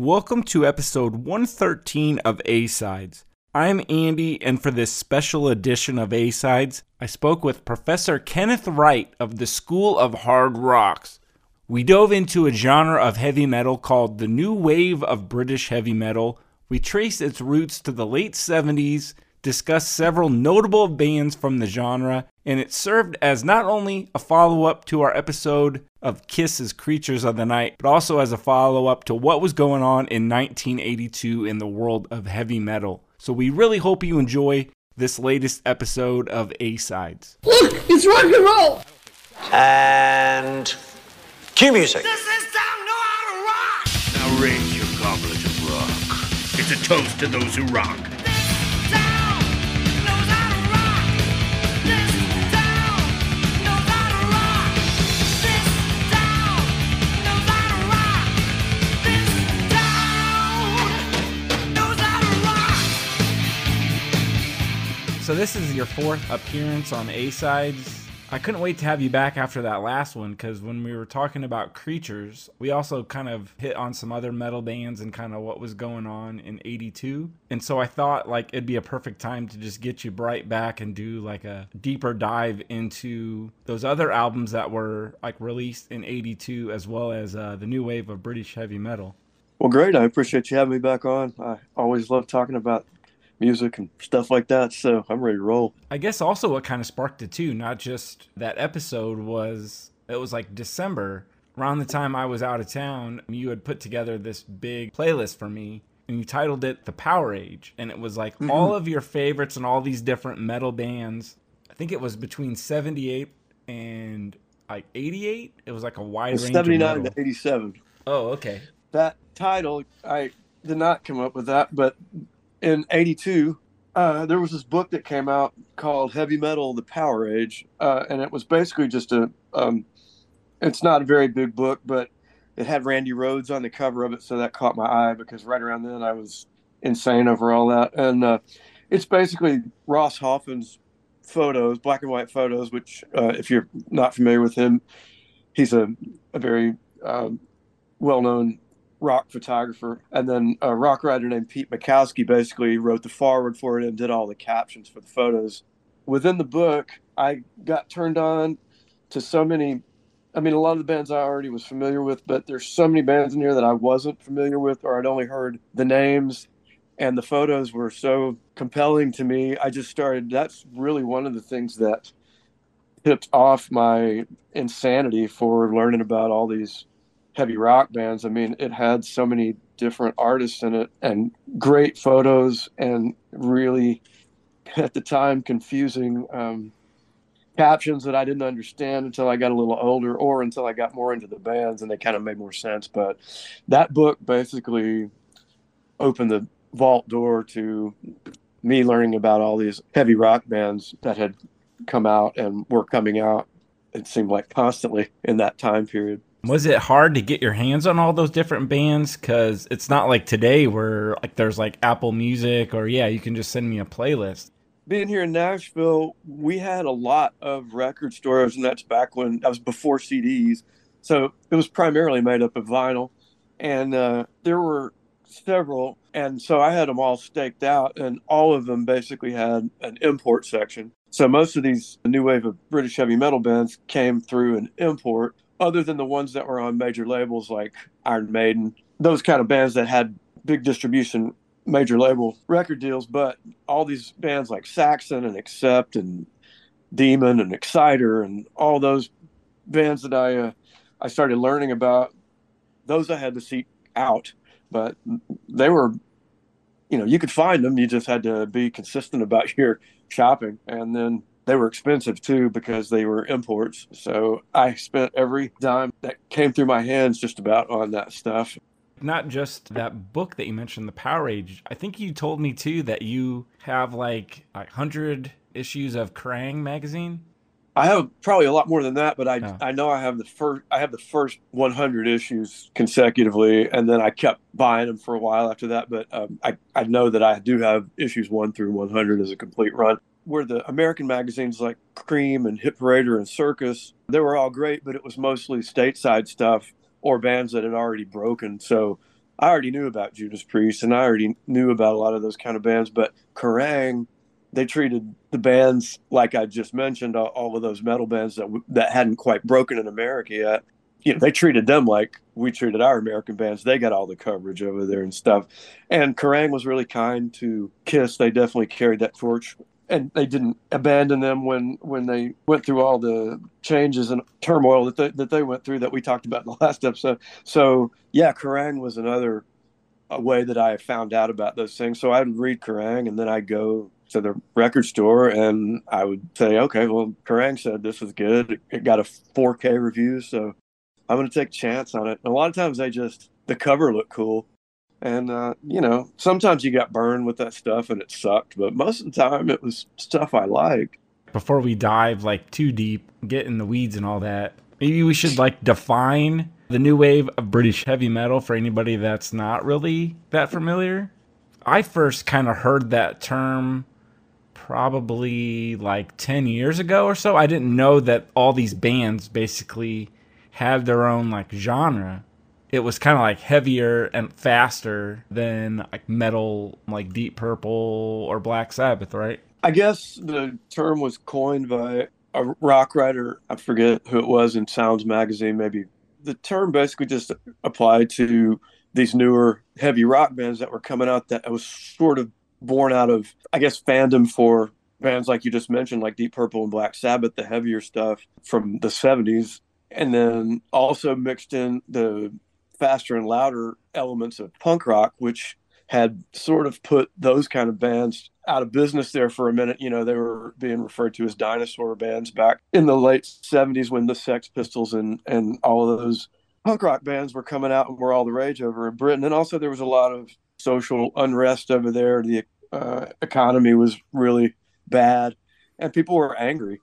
Welcome to episode 113 of A Sides. I'm Andy, and for this special edition of A Sides, I spoke with Professor Kenneth Wright of the School of Hard Rocks. We dove into a genre of heavy metal called the New Wave of British Heavy Metal. We traced its roots to the late 70s discussed several notable bands from the genre, and it served as not only a follow up to our episode of Kiss's Creatures of the Night, but also as a follow up to what was going on in 1982 in the world of heavy metal. So we really hope you enjoy this latest episode of A Sides. Look, it's rock and roll! And cue music. This is time know how to rock! Now raise your goblet of rock. It's a toast to those who rock. So this is your fourth appearance on A Sides. I couldn't wait to have you back after that last one because when we were talking about creatures, we also kind of hit on some other metal bands and kind of what was going on in 82. And so I thought like it'd be a perfect time to just get you right back and do like a deeper dive into those other albums that were like released in 82 as well as uh, the new wave of British heavy metal. Well, great. I appreciate you having me back on. I always love talking about music and stuff like that, so I'm ready to roll. I guess also what kind of sparked it too, not just that episode was it was like December around the time I was out of town. You had put together this big playlist for me and you titled it The Power Age and it was like mm-hmm. all of your favorites and all these different metal bands. I think it was between 78 and like 88. It was like a wide range 79 of metal. to 87. Oh, okay. That title, I did not come up with that, but in 82, uh, there was this book that came out called Heavy Metal: The Power Age, uh, and it was basically just a. Um, it's not a very big book, but it had Randy Rhoads on the cover of it, so that caught my eye because right around then I was insane over all that, and uh, it's basically Ross Halfin's photos, black and white photos. Which, uh, if you're not familiar with him, he's a, a very um, well-known rock photographer, and then a rock writer named Pete Makowski basically wrote the forward for it and did all the captions for the photos. Within the book, I got turned on to so many. I mean, a lot of the bands I already was familiar with, but there's so many bands in here that I wasn't familiar with, or I'd only heard the names, and the photos were so compelling to me. I just started. That's really one of the things that tipped off my insanity for learning about all these heavy rock bands. I mean, it had so many different artists in it and great photos and really, at the time, confusing um, captions that I didn't understand until I got a little older or until I got more into the bands and they kind of made more sense. But that book basically opened the vault door to me learning about all these heavy rock bands that had come out and were coming out. It seemed like constantly in that time period. Was it hard to get your hands on all those different bands? Because it's not like today where like there's like Apple Music or yeah, you can just send me a playlist. being here in Nashville, we had a lot of record stores, and that's back when that was before CDs. So it was primarily made up of vinyl, and uh, there were several, and so I had them all staked out, and all of them basically had an import section. So most of these new wave of British heavy metal bands came through an import, other than the ones that were on major labels like Iron Maiden, those kind of bands that had big distribution major label record deals, but all these bands like Saxon and Accept and Demon and Exciter and all those bands that I uh, I started learning about, those I had to seek out, but they were, you know, you could find them. You just had to be consistent about your shopping, and then they were expensive too because they were imports. So I spent every dime that came through my hands just about on that stuff. Not just that book that you mentioned, The Power Age. I think you told me too that you have like a hundred issues of Kerrang magazine. I have probably a lot more than that, but I Yeah. I know I have the first I have the first 100 issues consecutively, and then I kept buying them for a while after that. But um, I I know that I do have issues one through 100 as a complete run. Where the American magazines like Creem and Hit Parader and Circus, they were all great, but it was mostly stateside stuff or bands that had already broken. So I already knew about Judas Priest and I already knew about a lot of those kind of bands, but Kerrang, they treated the bands like I just mentioned, all, of those metal bands that that hadn't quite broken in America yet. You know, they treated them like we treated our American bands. They got all the coverage over there and stuff. And Kerrang was really kind to Kiss. They definitely carried that torch and they didn't abandon them when when they went through all the changes and turmoil that they, that they went through that we talked about in the last episode. So yeah, Kerrang was another way that I found out about those things. So I'd read Kerrang and then I'd go to the record store and I would say, okay, well, Kerrang said this is good. It, it got a 4K review, so I'm going to take a chance on it. And a lot of times they just the cover looked cool. And uh, you know, sometimes you got burned with that stuff and it sucked, but most of the time it was stuff I liked. Before we dive like too deep, get in the weeds and all that, maybe we should like define the new wave of British heavy metal for anybody that's not really that familiar. I first kind of heard that term probably like 10 years ago or so. I didn't know that all these bands basically had their own like genre. It was kind of like heavier and faster than like metal, like Deep Purple or Black Sabbath, right? I guess the term was coined by a rock writer. I forget who it was in Sounds magazine, maybe. The term basically just applied to these newer heavy rock bands that were coming out that was sort of born out of, I guess, fandom for bands like you just mentioned, like Deep Purple and Black Sabbath, the heavier stuff from the 70s. And then also mixed in the faster and louder elements of punk rock, which had sort of put those kind of bands out of business there for a minute. You know, they were being referred to as dinosaur bands back in the late 70s when the Sex Pistols and, and all of those punk rock bands were coming out and were all the rage over in Britain. And also, there was a lot of social unrest over there. The uh, economy was really bad and people were angry.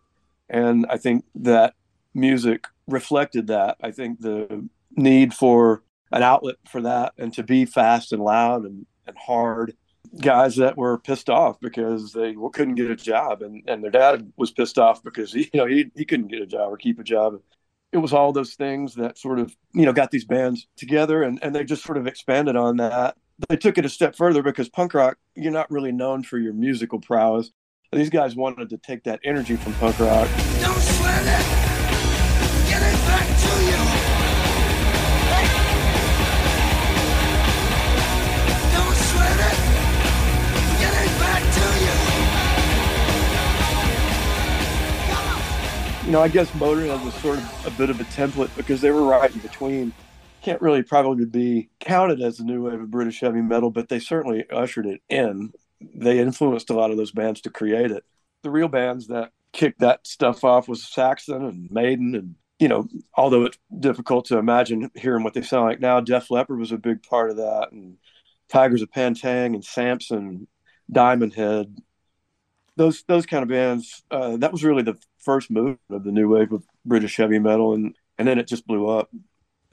And I think that music reflected that. I think the need for an outlet for that and to be fast and loud and, and hard. Guys that were pissed off because they couldn't get a job and, and their dad was pissed off because he, you know he, he couldn't get a job or keep a job. It was all those things that sort of you know got these bands together and, and they just sort of expanded on that. They took it a step further because punk rock you're not really known for your musical prowess. These guys wanted to take that energy from punk rock know, I guess Motorhead was sort of a bit of a template because they were right in between. Can't really probably be counted as the new wave of British heavy metal, but they certainly ushered it in. They influenced a lot of those bands to create it. The real bands that kicked that stuff off was Saxon and Maiden, and you know, although it's difficult to imagine hearing what they sound like now, Def Leppard was a big part of that, and Tygers of Pan Tang and Samson, Diamond Head, those those kind of bands. Uh, that was really the first move of the new wave of British heavy metal, and and then it just blew up.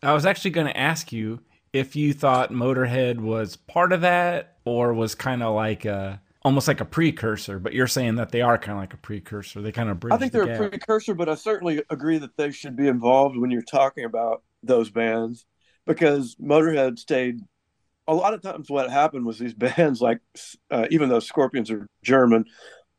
I was actually going to ask you if you thought Motorhead was part of that or was kind of like a almost like a precursor, but you're saying that they are kind of like a precursor. They kind of bridge I think the they're a precursor, but I certainly agree that they should be involved when you're talking about those bands because Motorhead stayed. A lot of times, what happened was these bands, like uh, even though Scorpions are German,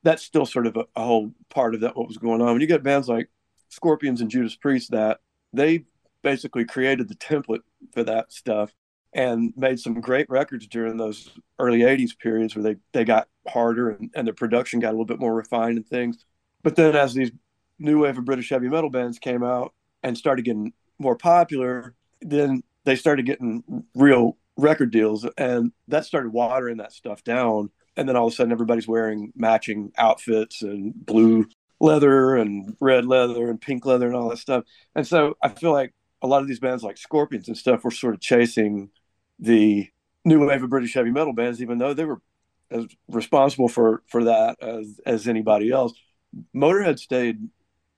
that's still sort of a, a whole part of that what was going on. When you get bands like Scorpions and Judas Priest, that they basically created the template for that stuff and made some great records during those early 80s periods where they, they got harder and, and the production got a little bit more refined and things. But then as these new wave of British heavy metal bands came out and started getting more popular, then they started getting real record deals and that started watering that stuff down. And then all of a sudden everybody's wearing matching outfits and blue leather and red leather and pink leather and all that stuff. And so I feel like a lot of these bands like Scorpions and stuff were sort of chasing the new wave of British heavy metal bands, even though they were as responsible for for that as as anybody else. Motorhead stayed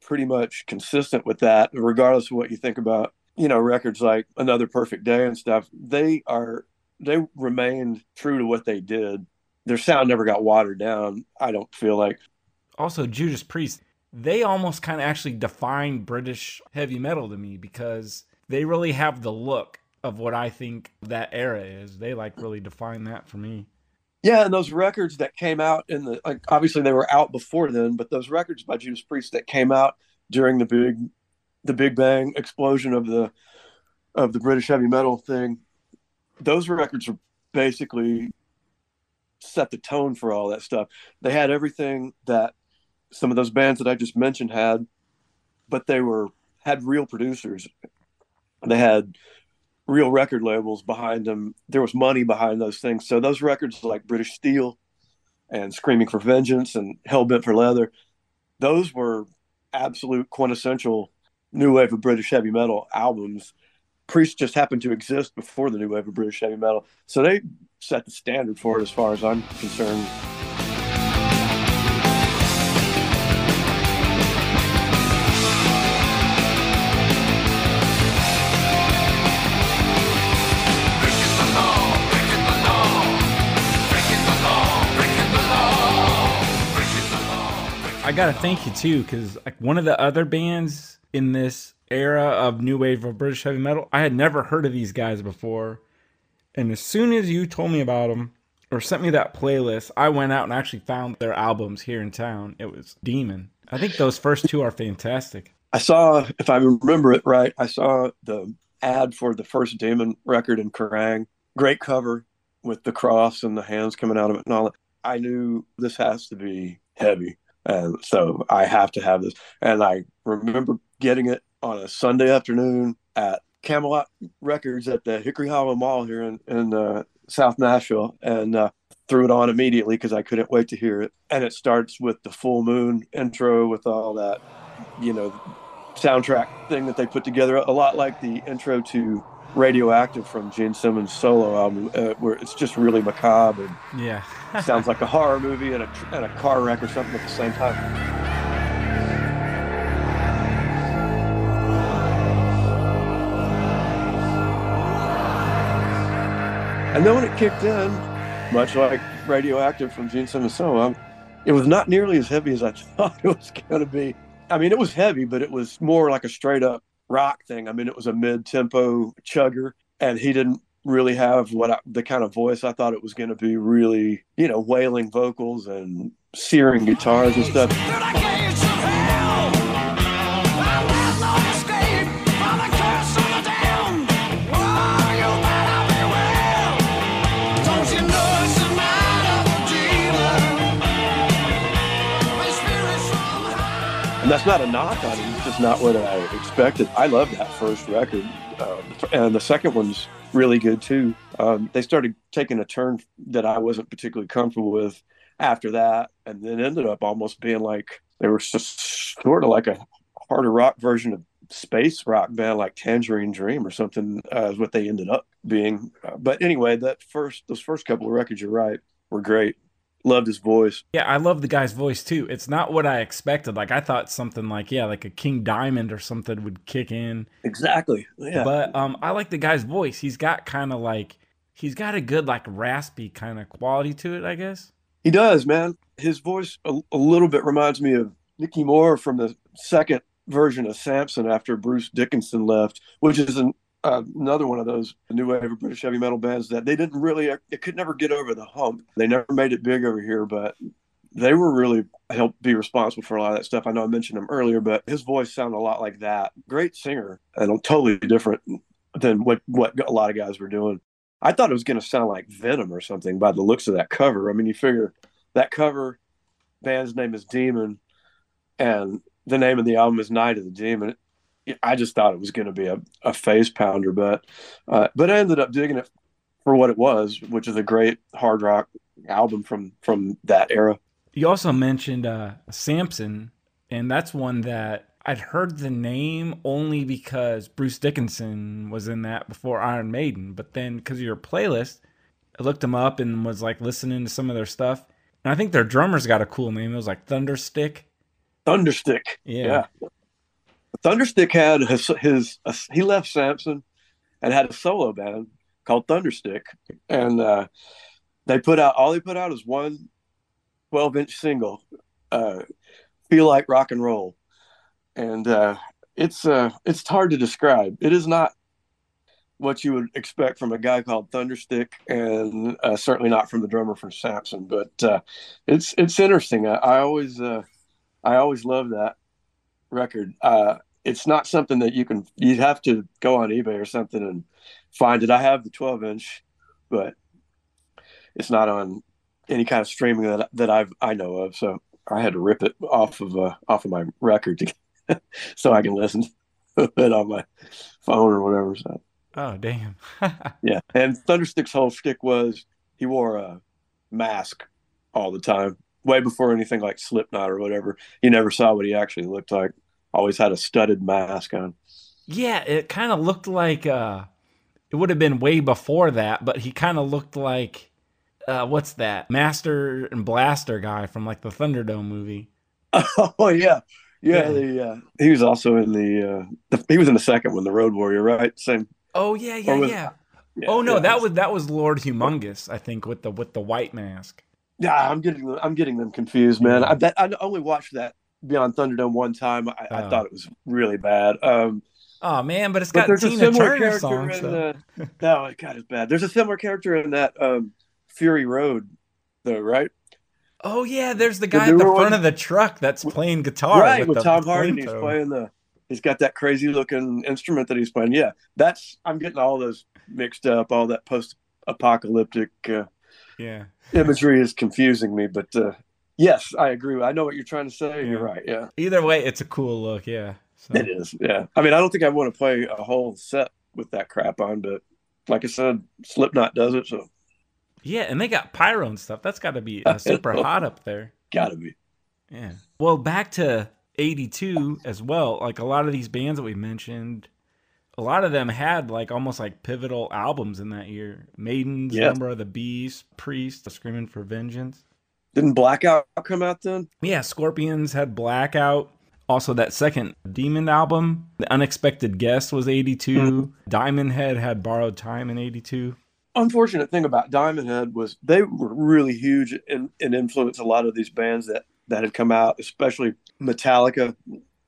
pretty much consistent with that, regardless of what you think about you know records like Another Perfect Day and stuff. They are they remained true to what they did. Their sound never got watered down. I don't feel like also Judas Priest, they almost kind of actually define British heavy metal to me because they really have the look of what I think that era is. They like really define that for me. Yeah, and those records that came out in the like obviously they were out before then, but those records by Judas Priest that came out during the big the Big Bang explosion of the of the British heavy metal thing, those records are basically set the tone for all that stuff. They had everything that some of those bands that I just mentioned had, but they were had real producers. They had real record labels behind them. There was money behind those things. So those records like British Steel and Screaming for Vengeance and Hellbent for Leather, those were absolute quintessential new wave of British heavy metal albums. Priest just happened to exist before the new wave of British heavy metal. So they set the standard for it as far as I'm concerned. I gotta thank you too, because like one of the other bands in this era of new wave of British heavy metal, I had never heard of these guys before, and as soon as you told me about them or sent me that playlist, I went out and actually found their albums here in town. It was Demon. I think those first two are fantastic. I saw, if I remember it right, I saw the ad for the first Demon record in Kerrang. Great cover with the cross and the hands coming out of it and all that. I knew this has to be heavy. And so I have to have this. And I remember getting it on a Sunday afternoon at Camelot Records at the Hickory Hollow Mall here in, in uh, South Nashville and uh, threw it on immediately because I couldn't wait to hear it. And it starts with the full moon intro with all that, you know, soundtrack thing that they put together, a lot like the intro to Radioactive from Gene Simmons' solo album, uh, where it's just really macabre and Yeah. sounds like a horror movie and a, and a car wreck or something at the same time. And then when it kicked in, much like Radioactive from Gene Simmons' solo album, it was not nearly as heavy as I thought it was going to be. I mean, it was heavy, but it was more like a straight up rock thing. I mean, it was a mid tempo chugger, and he didn't really have what I, the kind of voice I thought it was going to be. Really, you know, wailing vocals and searing guitars and stuff. That's not a knock on it. It's just not what I expected. I love that first record, uh, and the second one's really good too. Um, they started taking a turn that I wasn't particularly comfortable with after that, and then ended up almost being like they were just sort of like a harder rock version of space rock band like Tangerine Dream or something uh, is what they ended up being. Uh, but anyway, that first those first couple of records, you're right, were great. Loved his voice. Yeah, I love the guy's voice too. It's not what I expected. Like I thought something like yeah, like a King Diamond or something would kick in. Exactly. Yeah. But um I like the guy's voice. He's got kind of like he's got a good like raspy kind of quality to it, I guess. He does, man. His voice a, a little bit reminds me of Nicky Moore from the second version of Samson after Bruce Dickinson left, which is an, uh, another one of those new wave of British heavy metal bands that they didn't really, it could never get over the hump. They never made it big over here, but they were really helped be responsible for a lot of that stuff. I know I mentioned him earlier, but his voice sounded a lot like that. Great singer and totally different than what, what a lot of guys were doing. I thought it was going to sound like Venom or something by the looks of that cover. I mean, you figure that cover band's name is Demon and the name of the album is Night of the Demon. I just thought it was going to be a, a face pounder, but uh, but I ended up digging it for what it was, which is a great hard rock album from from that era. You also mentioned uh Samson, and that's one that I'd heard the name only because Bruce Dickinson was in that before Iron Maiden, but then because of your playlist, I looked them up and was like listening to some of their stuff. And I think their drummer's got a cool name. It was like Thunderstick. Thunderstick. Yeah. Thunderstick had his, his uh, he left Samson and had a solo band called Thunderstick, and uh, they put out all they put out is one 12 inch single, uh, "Feel Like Rock and Roll," and uh, it's uh, it's hard to describe. It is not what you would expect from a guy called Thunderstick, and uh, certainly not from the drummer from Samson. But it's it's interesting. I, I always I always love that record. Uh, it's not something that you can. You'd have to go on eBay or something and find it. I have the 12 inch, but it's not on any kind of streaming that that I've I know of. So I had to rip it off of uh, off of my record to, so I can listen to it on my phone or whatever. So Oh, damn. yeah, and Thunderstick's whole stick was he wore a mask all the time, way before anything like Slipknot or whatever. You never saw what he actually looked like. Always had a studded mask on. yeah, it kind of looked like uh it would have been way before that, but he kind of looked like uh what's that? Master and Blaster guy from like the Thunderdome movie. Oh yeah, yeah. Yeah. The uh, he was also in the, uh, the he was in the second one, the Road Warrior, right? Same. Oh yeah, yeah, was- yeah. yeah, Oh no, yeah. that was that was Lord Humungus, I think, with the with the white mask. Yeah, I'm getting them, I'm getting them confused, man. I bet I only watched that Beyond Thunderdome one time. I, I Oh. thought it was really bad. Um, Oh man, but it's got there's a similar Turner character songs. in so- the. No, God, it's bad. There's a similar character in that um, Fury Road, though, right? Oh yeah, there's the guy at the front one? of the truck that's playing guitar. right, with the Tom Hardy. He's playing the. He's got that crazy looking instrument that he's playing. Yeah, that's. I'm getting all those mixed up. All that post apocalyptic uh, Yeah. imagery is confusing me, but uh, yes, I agree. I know what you're trying to say. and You're right. Yeah, Either way, it's a cool look. Yeah. So, it is. Yeah, I mean, I don't think I want to play a whole set with that crap on, but like I said, Slipknot does it, so yeah, and they got pyro and stuff. That's got to be uh, super hot up there. gotta be. Yeah. Well, back to 82 as well. Like a lot of these bands that we mentioned, a lot of them had like almost like pivotal albums in that year. Maidens, Yeah. Number of the Beast, Priest, Screaming for Vengeance. Didn't Blackout come out then? Yeah, Scorpions had Blackout. Also, that second Demon album, The Unexpected Guest was 82. Diamond Head had Borrowed Time in 82. unfortunate thing about Diamond Head was they were really huge and, and influenced a lot of these bands that that had come out, especially Metallica.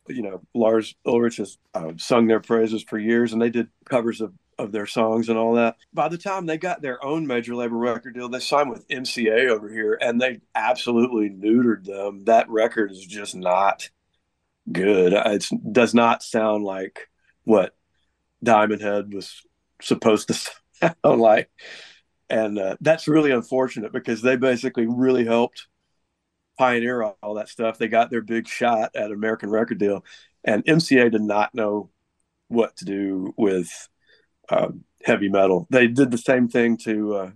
You know, Lars Ulrich has uh, sung their praises for years, and they did covers of of their songs and all that. By the time they got their own major label record deal, they signed with MCA over here, and they absolutely neutered them. That record is just not good. It does not sound like what Diamond Head was supposed to sound like and uh, that's really unfortunate because they basically really helped pioneer all, all that stuff. They got their big shot at American record deal, and MCA did not know what to do with um, heavy metal. They did the same thing to uh,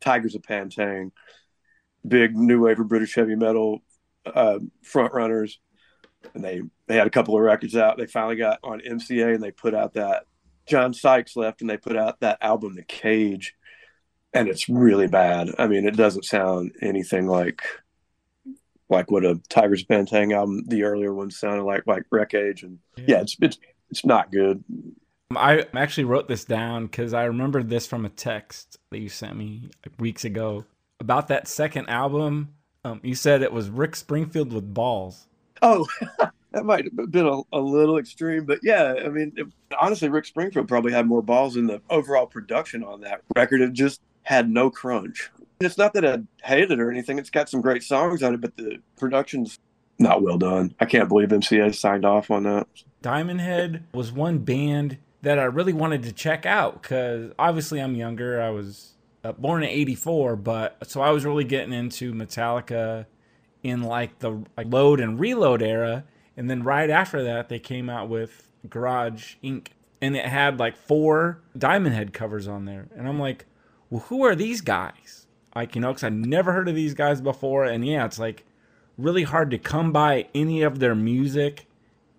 Tygers of Pan Tang, big new wave of British heavy metal uh, front runners, and they they had a couple of records out. They finally got on MCA, and they put out that John Sykes left, and they put out that album, The Cage, and it's really bad. I mean, it doesn't sound anything like like what a Tygers of Pan Tang album, the earlier ones sounded like, like Wreck Age, and yeah, it's it's it's not good. I actually wrote this down because I remembered this from a text that you sent me weeks ago about that second album. Um, you said it was Rick Springfield with balls. Oh, that might have been a, a little extreme, but yeah, I mean, it, honestly, Rick Springfield probably had more balls in the overall production on that record. It just had no crunch. It's not that I hated it or anything. It's got some great songs on it, but the production's not well done. I can't believe MCA signed off on that. Diamond Head was one band that I really wanted to check out because obviously I'm younger. I was uh, born in '84, but so I was really getting into Metallica in like the like, load and reload era, and then right after that they came out with Garage Inc. and it had like four Diamond Head covers on there, and I'm like, well, who are these guys? Like you know, because I never heard of these guys before, and yeah, it's like really hard to come by any of their music.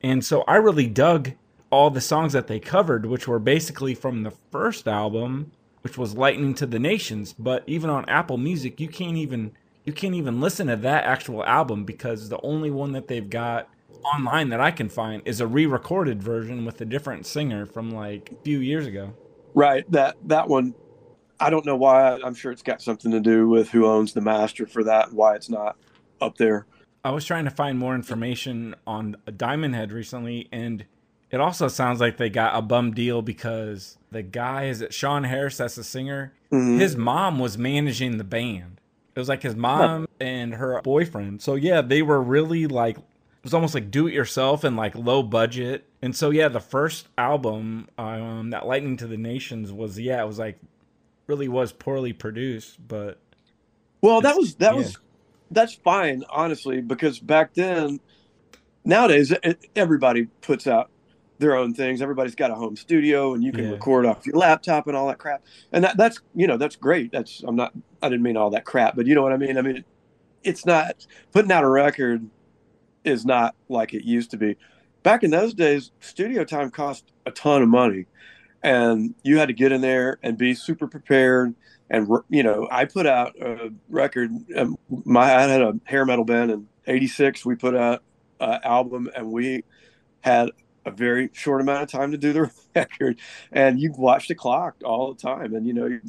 And so I really dug all the songs that they covered, which were basically from the first album, which was Lightning to the Nations. But even on Apple Music, you can't even you can't even listen to that actual album because the only one that they've got online that I can find is a re-recorded version with a different singer from like a few years ago. Right. That that one, I don't know why. I'm sure it's got something to do with who owns the master for that and why it's not up there. I was trying to find more information on Diamond Head recently, and It also sounds like they got a bum deal because the guy is it Sean Harris, that's the singer. Mhm. His mom was managing the band. It was like his mom and her boyfriend. So yeah, they were really like it was almost like do it yourself and like low budget. And so yeah, the first album, um, that Lightning to the Nations was yeah, it was like really was poorly produced, but Well, that was that yeah. was that's fine, honestly, because back then, nowadays it, everybody puts out their own things. Everybody's got a home studio, and you can Yeah. record off your laptop and all that crap. And that, that's you know that's great. That's I'm not I didn't mean all that crap, but you know what I mean. I mean, it's not putting out a record is not like it used to be. Back in those days, studio time cost a ton of money, and you had to get in there and be super prepared and you know i put out a record um, my i had a hair metal band in 86 we put out an album and we had a very short amount of time to do the record. And you watch the clock all the time and you know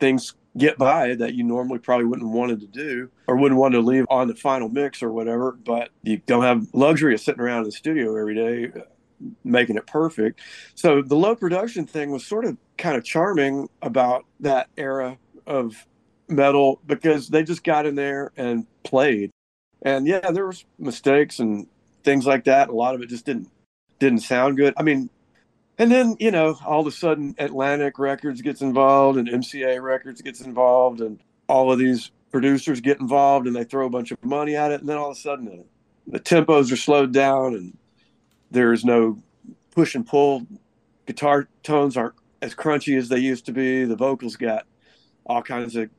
things get by that you normally probably wouldn't wanted to do or wouldn't want to leave on the final mix or whatever. But you don't have luxury of sitting around in the studio every day uh, making it perfect. So the low production thing was sort of kind of charming about that era of metal because they just got in there and played. And yeah there was mistakes and things like that. A lot of it just didn't didn't sound good. I mean and then you know all of a sudden atlantic records gets involved and mca records gets involved and all of these producers get involved and they throw a bunch of money at it. And then all of a sudden the, tempos are slowed down and there's no push and pull. Guitar tones aren't as crunchy as they used to be. The vocals got all kinds of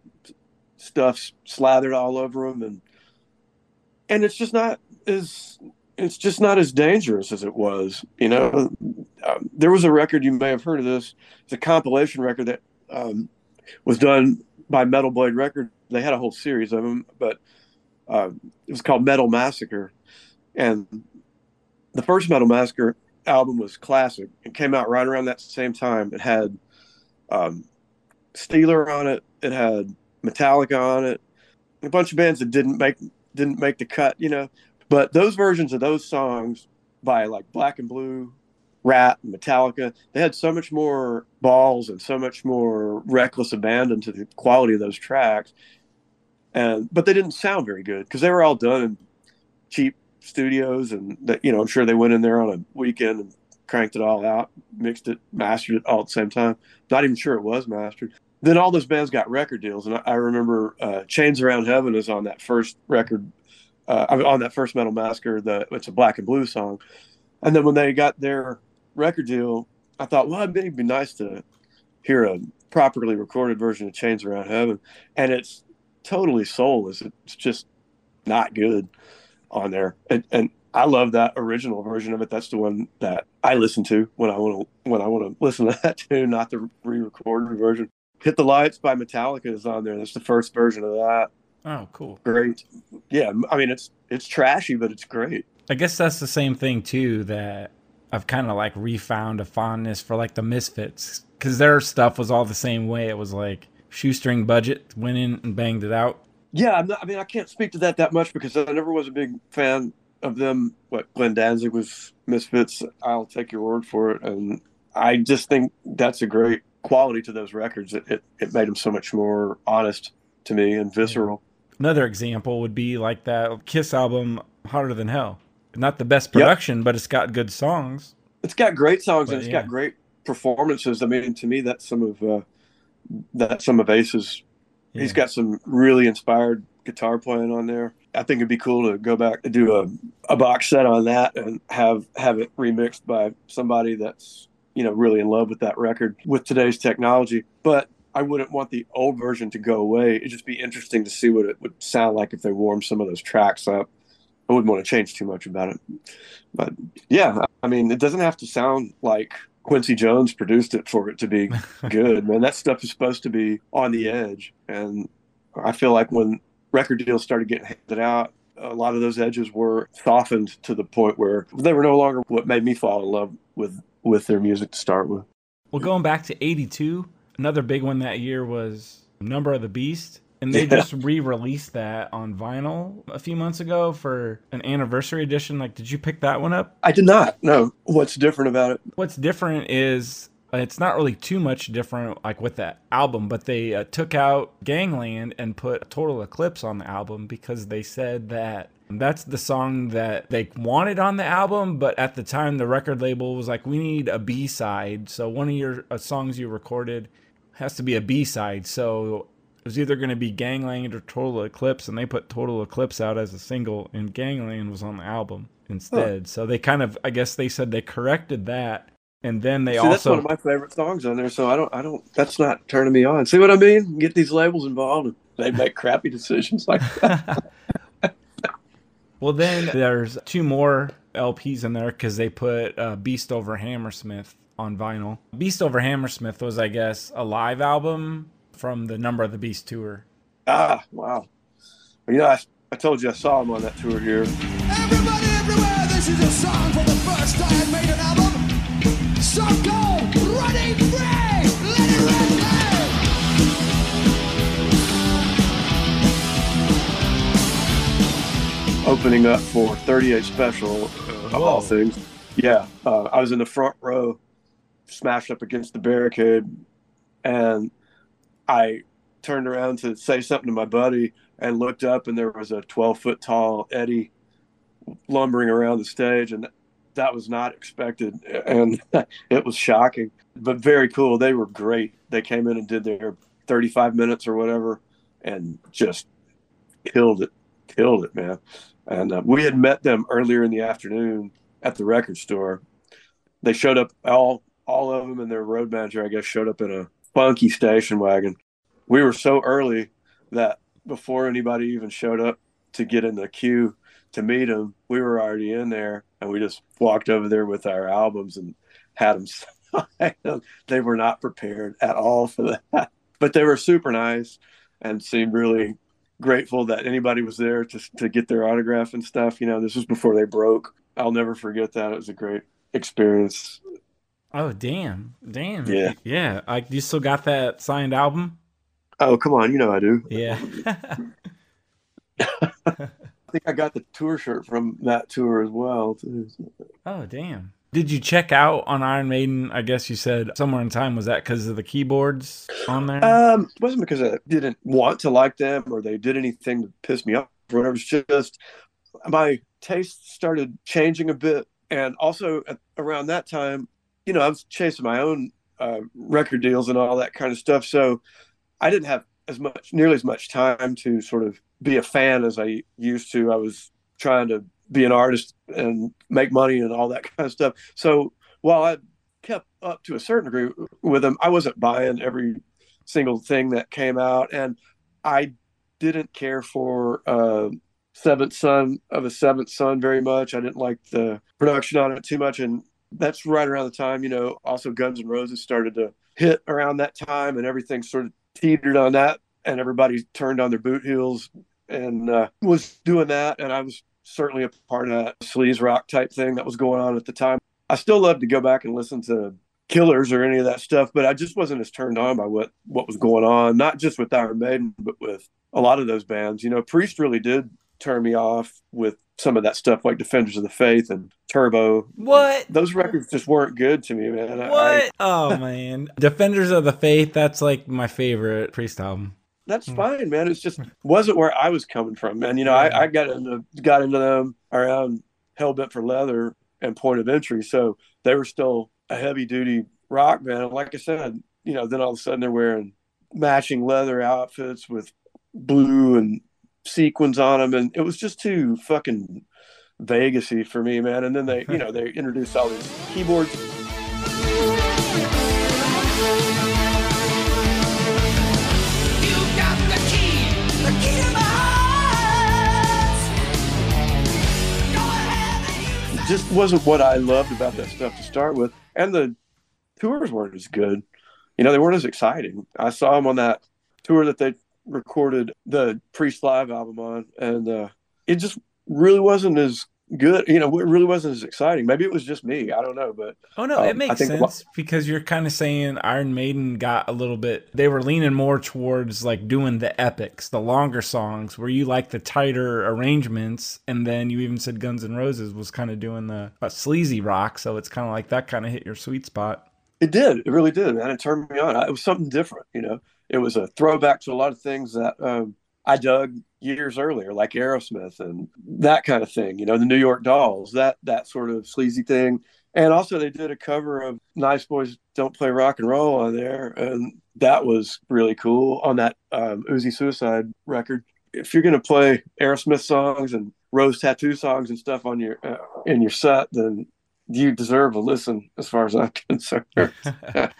stuff slathered all over them and and it's just not as it's just not as dangerous as it was you know um, there was a record you may have heard of this it's a compilation record that um, was done by metal blade record they had a whole series of them but um, it was called metal massacre and the first metal massacre album was classic it came out right around that same time it had um, Steeler on it. It had Metallica on it. A bunch of bands that didn't make didn't make the cut, you know. But those versions of those songs by like Black and Blue, Ratt, and Metallica, they had so much more balls and so much more reckless abandon to the quality of those tracks. And but they didn't sound very good because they were all done in cheap studios and that you know I'm sure they went in there on a weekend and cranked it all out, mixed it, mastered it all at the same time. Not even sure it was mastered. Then all those bands got record deals, and I, I remember uh, "Chains Around Heaven" is on that first record, uh, on that first Metal Massacre. The it's a Black and Blue song, and then when they got their record deal, I thought, well, it'd be nice to hear a properly recorded version of "Chains Around Heaven," and it's totally soulless. It's just not good on there, and, and I love that original version of it. That's the one that I listen to when I want to when I want to listen to that tune, not the re-recorded version. Hit the Lights by Metallica is on there. That's the first version of that. Oh cool. Great. Yeah, I mean it's it's trashy, but it's great. I guess that's the same thing too that I've kind of like refound a fondness for like the Misfits because their stuff was all the same way. It was like shoestring budget, went in and banged it out. Yeah, I'm not, I mean I can't speak to that that much because I never was a big fan of them. What Glenn Danzig was Misfits. I'll take your word for it, and I just think that's a great quality to those records. It it, it made them so much more honest to me and visceral. Another example would be like that Kiss album, Hotter Than Hell. Not the best production, but it's got good songs. It's got great songs But, and it's yeah. got great performances. I mean, to me, that's some of uh, that's some of Ace's. He's got some really inspired guitar playing on there. I think it'd be cool to go back and do a, a box set on that and have have it remixed by somebody that's you know really in love with that record with today's technology. But I wouldn't want the old version to go away. It'd just be interesting to see what it would sound like if they warmed some of those tracks up. I wouldn't want to change too much about it. But yeah, I mean, it doesn't have to sound like Quincy Jones produced it for it to be good, man. That stuff is supposed to be on the edge. And I feel like when record deals started getting handed out, a lot of those edges were softened to the point where they were no longer what made me fall in love with with their music to start with. Well, going back to 82, another big one that year was Number of the Beast. And they Yeah. just re-released that on vinyl a few months ago for an anniversary edition. Like, did you pick that one up? I did not No. what's different about it. What's different is uh, it's not really too much different, like with that album, but they uh, took out Gangland and put Total Eclipse on the album because they said that that's the song that they wanted on the album, but at the time the record label was like, we need a B side. So one of your uh, songs you recorded has to be a B side. So it was either going to be Gangland or Total Eclipse, and they put Total Eclipse out as a single, and Gangland was on the album instead. So they kind of, I guess they said they corrected that, and then they See, that's one of my favorite songs on there. So I don't, I don't. That's not turning me on. See what I mean? Get these labels involved, and they make crappy decisions like that. well, then there's two more LPs in there because they put uh, Beast Over Hammersmith on vinyl. Beast Over Hammersmith was, I guess, a live album from the Number of the Beast tour. ah, wow. You know, I, I told you I saw him on that tour here. Everybody everywhere, this is a song for the first time made an album. So go, running free, let it run loud. opening up for 38 Special, uh, of all things. Yeah, uh, I was in the front row, smashed up against the barricade, and I turned around to say something to my buddy and looked up, and there was a 12 foot tall Eddie lumbering around the stage, and that was not expected, and it was shocking, but very cool. They were great. They came in and did their 35 minutes or whatever, and just killed it, killed it, man. And uh, we had met them earlier in the afternoon at the record store. They showed up all all of them and their road manager, I guess, showed up in a funky station wagon. We were so early that before anybody even showed up to get in the queue to meet them, we were already in there, and we just walked over there with our albums and had them. sign they were not prepared at all for that, but they were super nice and seemed really grateful that anybody was there to to get their autograph and stuff. You know, this was before they broke. I'll never forget that. It was a great experience. Oh, damn. Damn. Yeah. Yeah. Like, you still got that signed album? Oh, come on, you know I do. Yeah. I think I got the tour shirt from that tour as well. Too. oh, damn. Did you check out on Iron Maiden? I guess you said somewhere in time. Was that because of the keyboards on there? Um, it wasn't because I didn't want to like them or they did anything to piss me off or whatever. It's just my taste started changing a bit, and also around that time, you know, I was chasing my own uh, record deals and all that kind of stuff. So I didn't have as much, nearly as much time to sort of be a fan as I used to. I was trying to be an artist and make money and all that kind of stuff. So while I kept up to a certain degree with them, I wasn't buying every single thing that came out, and I didn't care for uh, Seventh Son of a Seventh Son very much. I didn't like the production on it too much, and that's right around the time you know also Guns N' Roses started to hit around that time, and everything sort of teetered on that, and everybody turned on their boot heels and uh, was doing that, and I was certainly a part of that sleaze rock type thing that was going on at the time. I still love to go back and listen to Killers or any of that stuff, but I just wasn't as turned on by what what was going on, not just with Iron Maiden, but with a lot of those bands. You know, Priest really did turn me off with some of that stuff like Defenders of the Faith and Turbo. what? Those records just weren't good to me, man. What? I, oh man, Defenders of the Faith. That's like my favorite Priest album. that's hmm. fine, man. It's just wasn't where I was coming from, man. You know, I, I got into got into them around Hellbent for Leather and Point of Entry, so they were still a heavy duty rock band. Like I said, you know, then all of a sudden they're wearing matching leather outfits with blue and sequins on them, and it was just too fucking Vegasy for me, man. And then they, you know, they introduced all these keyboards. You got the key, the key to my heart. Go ahead and use It just wasn't what I loved about that stuff to start with, and the tours weren't as good. You know, they weren't as exciting. I saw them on that tour that they recorded the Priest Live album on, and uh, it just really wasn't as good. You know, it really wasn't as exciting. Maybe it was just me. I don't know, but Oh no, Um, it makes sense because you're kind of saying Iron Maiden got a little bit. They were leaning more towards like doing the epics, the longer songs, where you like the tighter arrangements, and then you even said Guns N' Roses was kind of doing the uh, sleazy rock, so it's kind of like that kind of hit your sweet spot. It did. It really did, man. It turned me on. It was something different, you know. It was a throwback to a lot of things that um, I dug years earlier, like Aerosmith and that kind of thing. You know, the New York Dolls, that that sort of sleazy thing. And also, they did a cover of "Nice Boys Don't Play Rock and Roll" on there, and that was really cool on that um, Uzi Suicide record. If you're gonna play Aerosmith songs and Rose Tattoo songs and stuff on your uh, in your set, then you deserve a listen, as far as I'm concerned.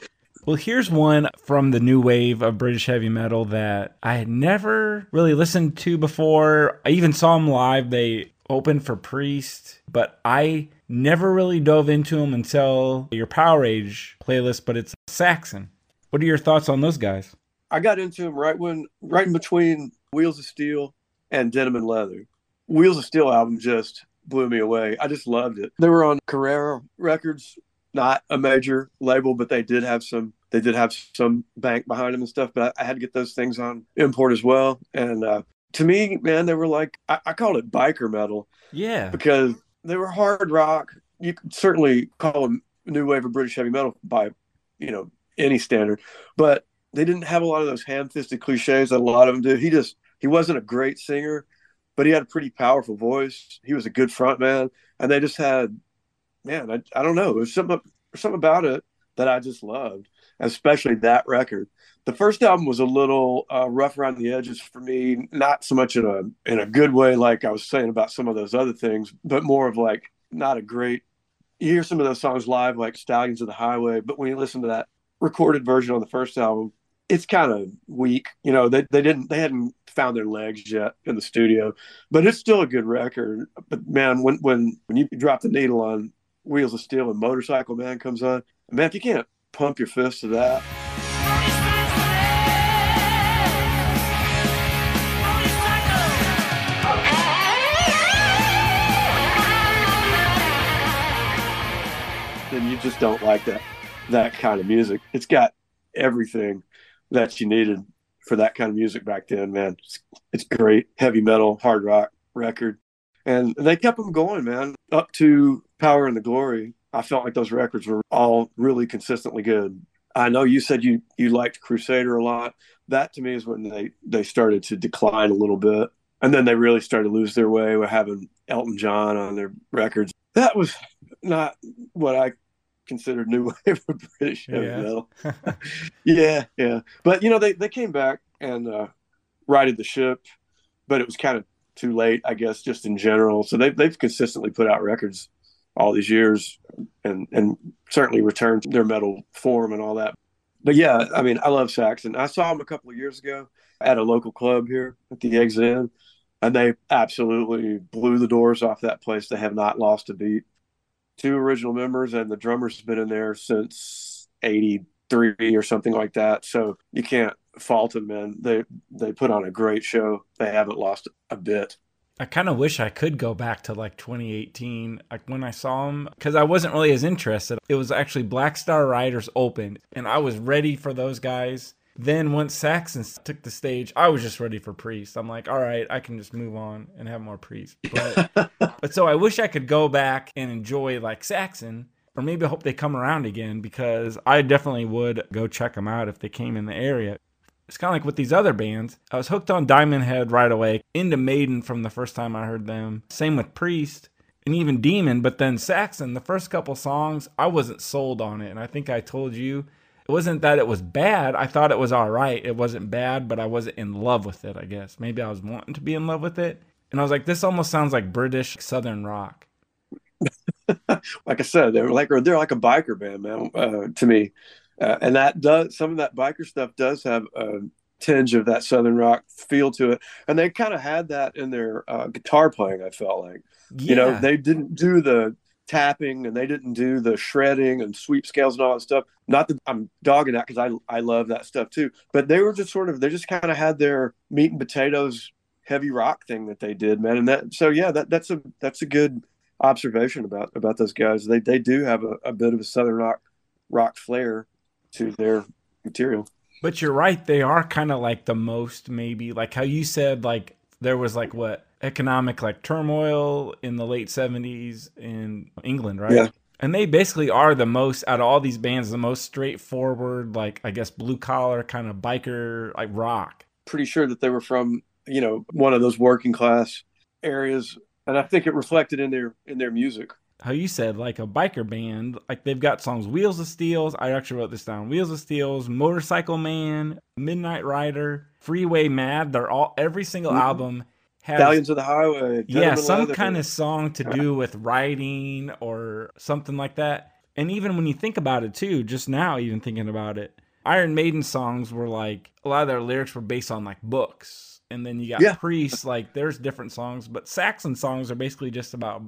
Well, here's one from the new wave of British heavy metal that I had never really listened to before. I even saw them live. They opened for Priest, but I never really dove into them until your Power Age playlist. But it's Saxon. What are your thoughts on those guys? I got into them right when, right in between Wheels of Steel and Denim and Leather. Wheels of Steel album just blew me away. I just loved it. They were on Carrere Records, not a major label, but they did have some. They did have some bank behind them and stuff. But I, I had to get those things on import as well. And uh, to me, man, they were like I, I called it biker metal Yeah. because they were hard rock. You could certainly call them new wave of British heavy metal by, you know, any standard, but they didn't have a lot of those ham-fisted cliches that a lot of them do. He just he wasn't a great singer, but he had a pretty powerful voice. He was a good front man, and they just had, man, I, I don't know, there's something something about it that I just loved, especially that record. The first album was a little uh, rough around the edges for me, not so much in a in a good way, like I was saying about some of those other things, but more of like not a great. You hear some of those songs live, like Stallions of the Highway, but when you listen to that recorded version on the first album, it's kind of weak. You know, they they didn't they hadn't found their legs yet in the studio, but it's still a good record. But man, when when when you drop the needle on Wheels of Steel and Motorcycle Man comes on, man, if you can't pump your fist to that, then you just don't like that that kind of music. It's got everything that you needed for that kind of music back then, man. It's, it's great, heavy metal, hard rock record, and they kept them going, man, up to Power and the Glory. I felt like those records were all really consistently good. I know you said you you liked Crusader a lot. That to me is when they they started to decline a little bit, and then they really started to lose their way with having Elton John on their records. That was not what I considered new wave of British heavy Yeah. metal. yeah, yeah. But you know, they they came back and uh, righted the ship, but it was kind of too late, I guess, just in general. So they've they've consistently put out records all these years, and and certainly returned their metal form and all that. But yeah, I mean, I love Saxon. I saw them a couple of years ago at a local club here at the Exit Inn, and they absolutely blew the doors off that place. They have not lost a beat. Two original members, and the drummer's been in there since '83 or something like that. So you can't fault them, man. They they put on a great show. They haven't lost a bit. I kind of wish I could go back to like 2018, like when I saw them, because I wasn't really as interested. It was actually Black Star Riders opened, and I was ready for those guys. Then once Saxon took the stage, I was just ready for Priest. I'm like, all right, I can just move on and have more Priest. But, but so I wish I could go back and enjoy like Saxon, or maybe I hope they come around again because I definitely would go check them out if they came in the area it's kind of like with these other bands. I was hooked on Diamond Head right away, into Maiden from the first time I heard them. Same with Priest and even Demon, but then Saxon, the first couple songs, I wasn't sold on it. And I think I told you it wasn't that it was bad. I thought it was all right. It wasn't bad, but I wasn't in love with it, I guess. Maybe I was wanting to be in love with it. And I was like, this almost sounds like British Southern rock. like I said, they're like they're like a biker band, man. Uh, to me, uh, and that does some of that biker stuff does have a tinge of that southern rock feel to it, and they kind of had that in their uh, guitar playing. I felt like Yeah. you know they didn't do the tapping and they didn't do the shredding and sweep scales and all that stuff. Not that I'm dogging that because I I love that stuff too, but they were just sort of they just kind of had their meat and potatoes heavy rock thing that they did, man. And that so yeah, that that's a that's a good observation about about those guys. They they do have a, a bit of a southern rock rock flair to their material. But you're right, they are kind of like the most maybe like how you said like there was like what economic like turmoil in the late 70s in England, right? Yeah. And they basically are the most out of all these bands the most straightforward like I guess blue collar kind of biker like rock. Pretty sure that they were from you know one of those working class areas, and I think it reflected in their in their music. How you said like a biker band, like they've got songs Wheels of Steels, I actually wrote this down. Wheels of Steels, Motorcycle Man, Midnight Rider, Freeway Mad, they're all every single Mhm. album has Stallions of the Highway. yeah some kind of song to do with writing or something like that and even when you think about it too just now even thinking about it iron maiden songs were like a lot of their lyrics were based on like books and then you got Yeah. priests like there's different songs but saxon songs are basically just about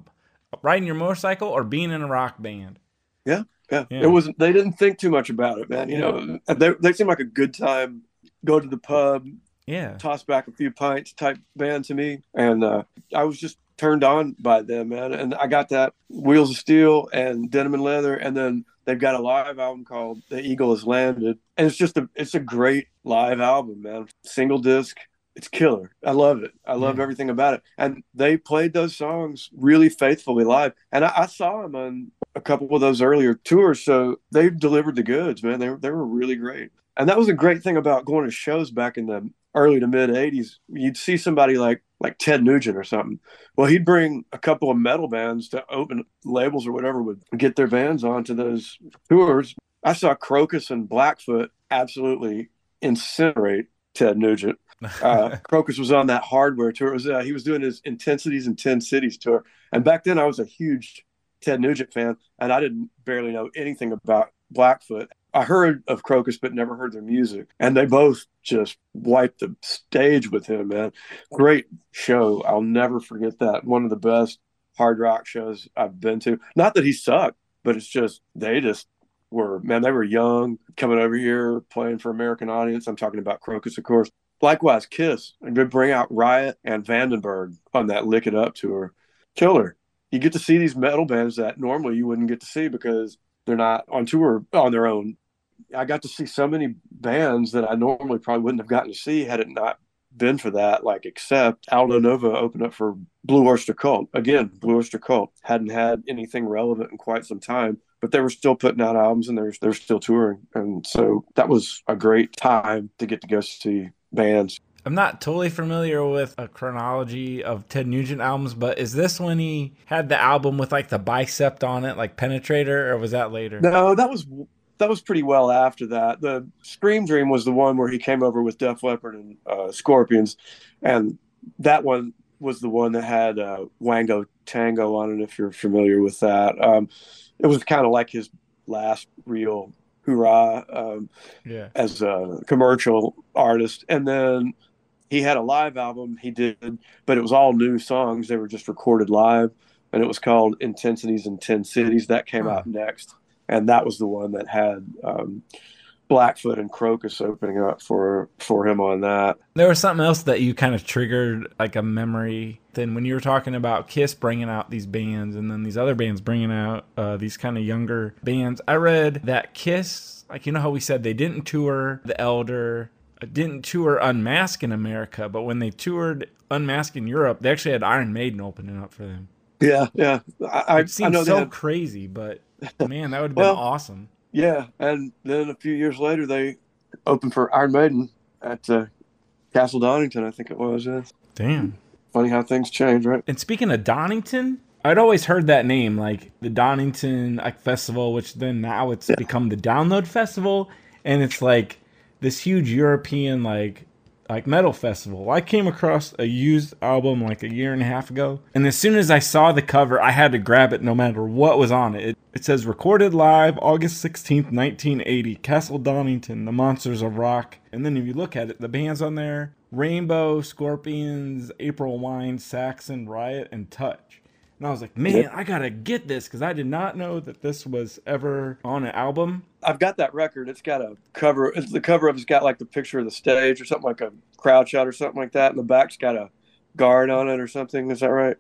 riding your motorcycle or being in a rock band Yeah, yeah. Yeah. It was. They didn't think too much about it, man. You know, they they seemed like a good time. Go to the pub, yeah toss back a few pints type band to me, and uh, I was just turned on by them, man. And I got that Wheels of Steel and Denim and Leather, and then they've got a live album called The Eagle Has Landed, and it's just a it's a great live album, man. Single disc. It's killer. I love it. I love everything about it. And they played those songs really faithfully live. And I, I saw them on a couple of those earlier tours, so they delivered the goods, man. They were they were really great. And that was a great thing about going to shows back in the early to mid '80s. You'd see somebody like like Ted Nugent or something. Well, he'd bring a couple of metal bands to open labels or whatever would get their bands onto those tours. I saw Krokus and Blackfoot absolutely incinerate Ted Nugent. Uh, Krokus was on that hardware tour. It was uh, he was doing his Intensities in Ten Cities tour, and back then I was a huge Ted Nugent fan, and I didn't barely know anything about Blackfoot. I heard of Krokus, but never heard their music, and they both just wiped the stage with him. Man, great show. I'll never forget that. One of the best hard rock shows I've been to. Not that he sucked, but it's just they just were man. They were young, coming over here playing for American audience. I'm talking about Krokus, of course. Likewise, Kiss. And bring out Riot and Vandenberg on that Lick It Up tour. Killer. You get to see these metal bands that normally you wouldn't get to see because they're not on tour on their own. I got to see so many bands that I normally probably wouldn't have gotten to see had it not been for that. Like, except Aldo Nova opened up for Blue Oyster Cult. Again, Blue Oyster Cult hadn't had anything relevant in quite some time, but they were still putting out albums and they're they're still touring. And so that was a great time to get to go see bands. I'm not totally familiar with a chronology of Ted Nugent albums, but is this when he had the album with like the bicep on it, like Penetrator, or was that later? No, that was that was pretty well after that. The Scream Dream was the one where he came over with Def Leppard and uh, Scorpions, and that one was the one that had uh, Wango Tango on it. If you're familiar with that, um, it was kind of like his last real hoorah um, Yeah. as a commercial artist, and then he had a live album he did, but it was all new songs. They were just recorded live, and it was called Intensities in Ten Cities. That came out next, and that was the one that had um, Blackfoot and Krokus opening up for for him on that. There was something else that you kind of triggered like a memory. Then when you were talking about Kiss bringing out these bands and then these other bands bringing out uh, these kind of younger bands, I read that Kiss, like you know how we said they didn't tour The Elder, uh, didn't tour Unmask in America, but when they toured Unmask in Europe, they actually had Iron Maiden opening up for them. Yeah, yeah. I, It I know so had- crazy, but man, that would have Well, been awesome. Yeah, and then a few years later, they opened for Iron Maiden at uh, Castle Donington, I think it was. Yeah. Damn. Funny how things change, right? And speaking of Donington, I'd always heard that name, like the Donington like, Festival, which then now it's become the Download Festival, and it's like this huge European like like metal festival. I came across a used album like a year and a half ago, and as soon as I saw the cover, I had to grab it no matter what was on it. It, it says recorded live August 16th, 1980, Castle Donington, The Monsters of Rock. And then if you look at it, the bands on there, Rainbow, Scorpions, April Wine, Saxon, Riot, and Touch. And I was like, man, I gotta get this because I did not know that this was ever on an album. I've got that record. It's got a cover. It's the cover of it's got like the picture of the stage or something like a crowd shot or something like that. And the back's got a guard on it or something. Is that right?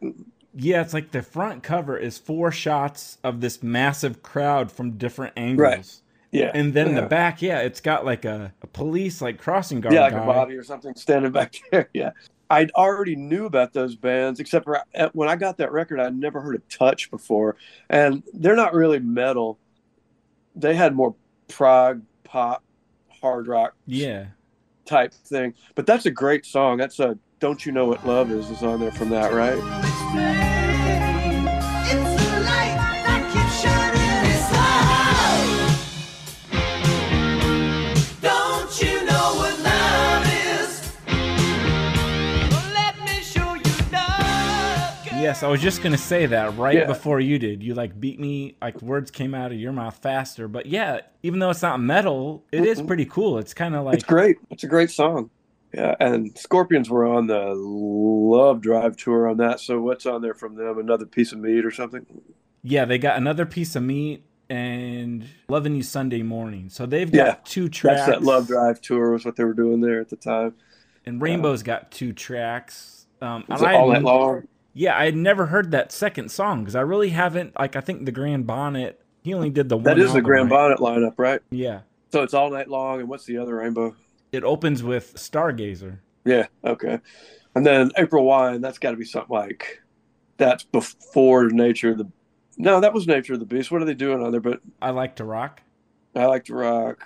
Yeah, it's like the front cover is four shots of this massive crowd from different angles. Right. Yeah. And then yeah. the back, yeah, it's got like a, a police like crossing guard yeah, like guy. a body or something standing back there. Yeah. I already knew about those bands, except for uh, when I got that record, I'd never heard of Touch before. And they're not really metal. They had more prog, pop, hard rock Yeah. type thing. But that's a great song. That's a Don't You Know What Love Is is on there from that, right? Yes, I was just gonna say that right Yeah. before you did. You like beat me, like words came out of your mouth faster. But yeah, even though it's not metal, it is pretty cool. It's kind of like It's great. It's a great song. Yeah, and Scorpions were on the Love Drive tour on that. So what's on there from them? Another piece of meat or something? yeah, they got another piece of meat and loving you Sunday morning. So they've got Yeah, two tracks. That's that Love Drive tour was what they were doing there at the time. and Rainbow's got two tracks. Um, Was and it I all that long? Yeah, I had never heard that second song because I really haven't. Like, I think the Graham Bonnet. He only did the one. That is the Graham right? Bonnet lineup, right? Yeah, So it's all night long. And what's the other rainbow? it opens with Stargazer. Yeah, okay. And then April Wine, that's got to be something like that's before Nature of the. No, that was Nature of the Beast. What are they doing on there? But I like to rock. I like to rock.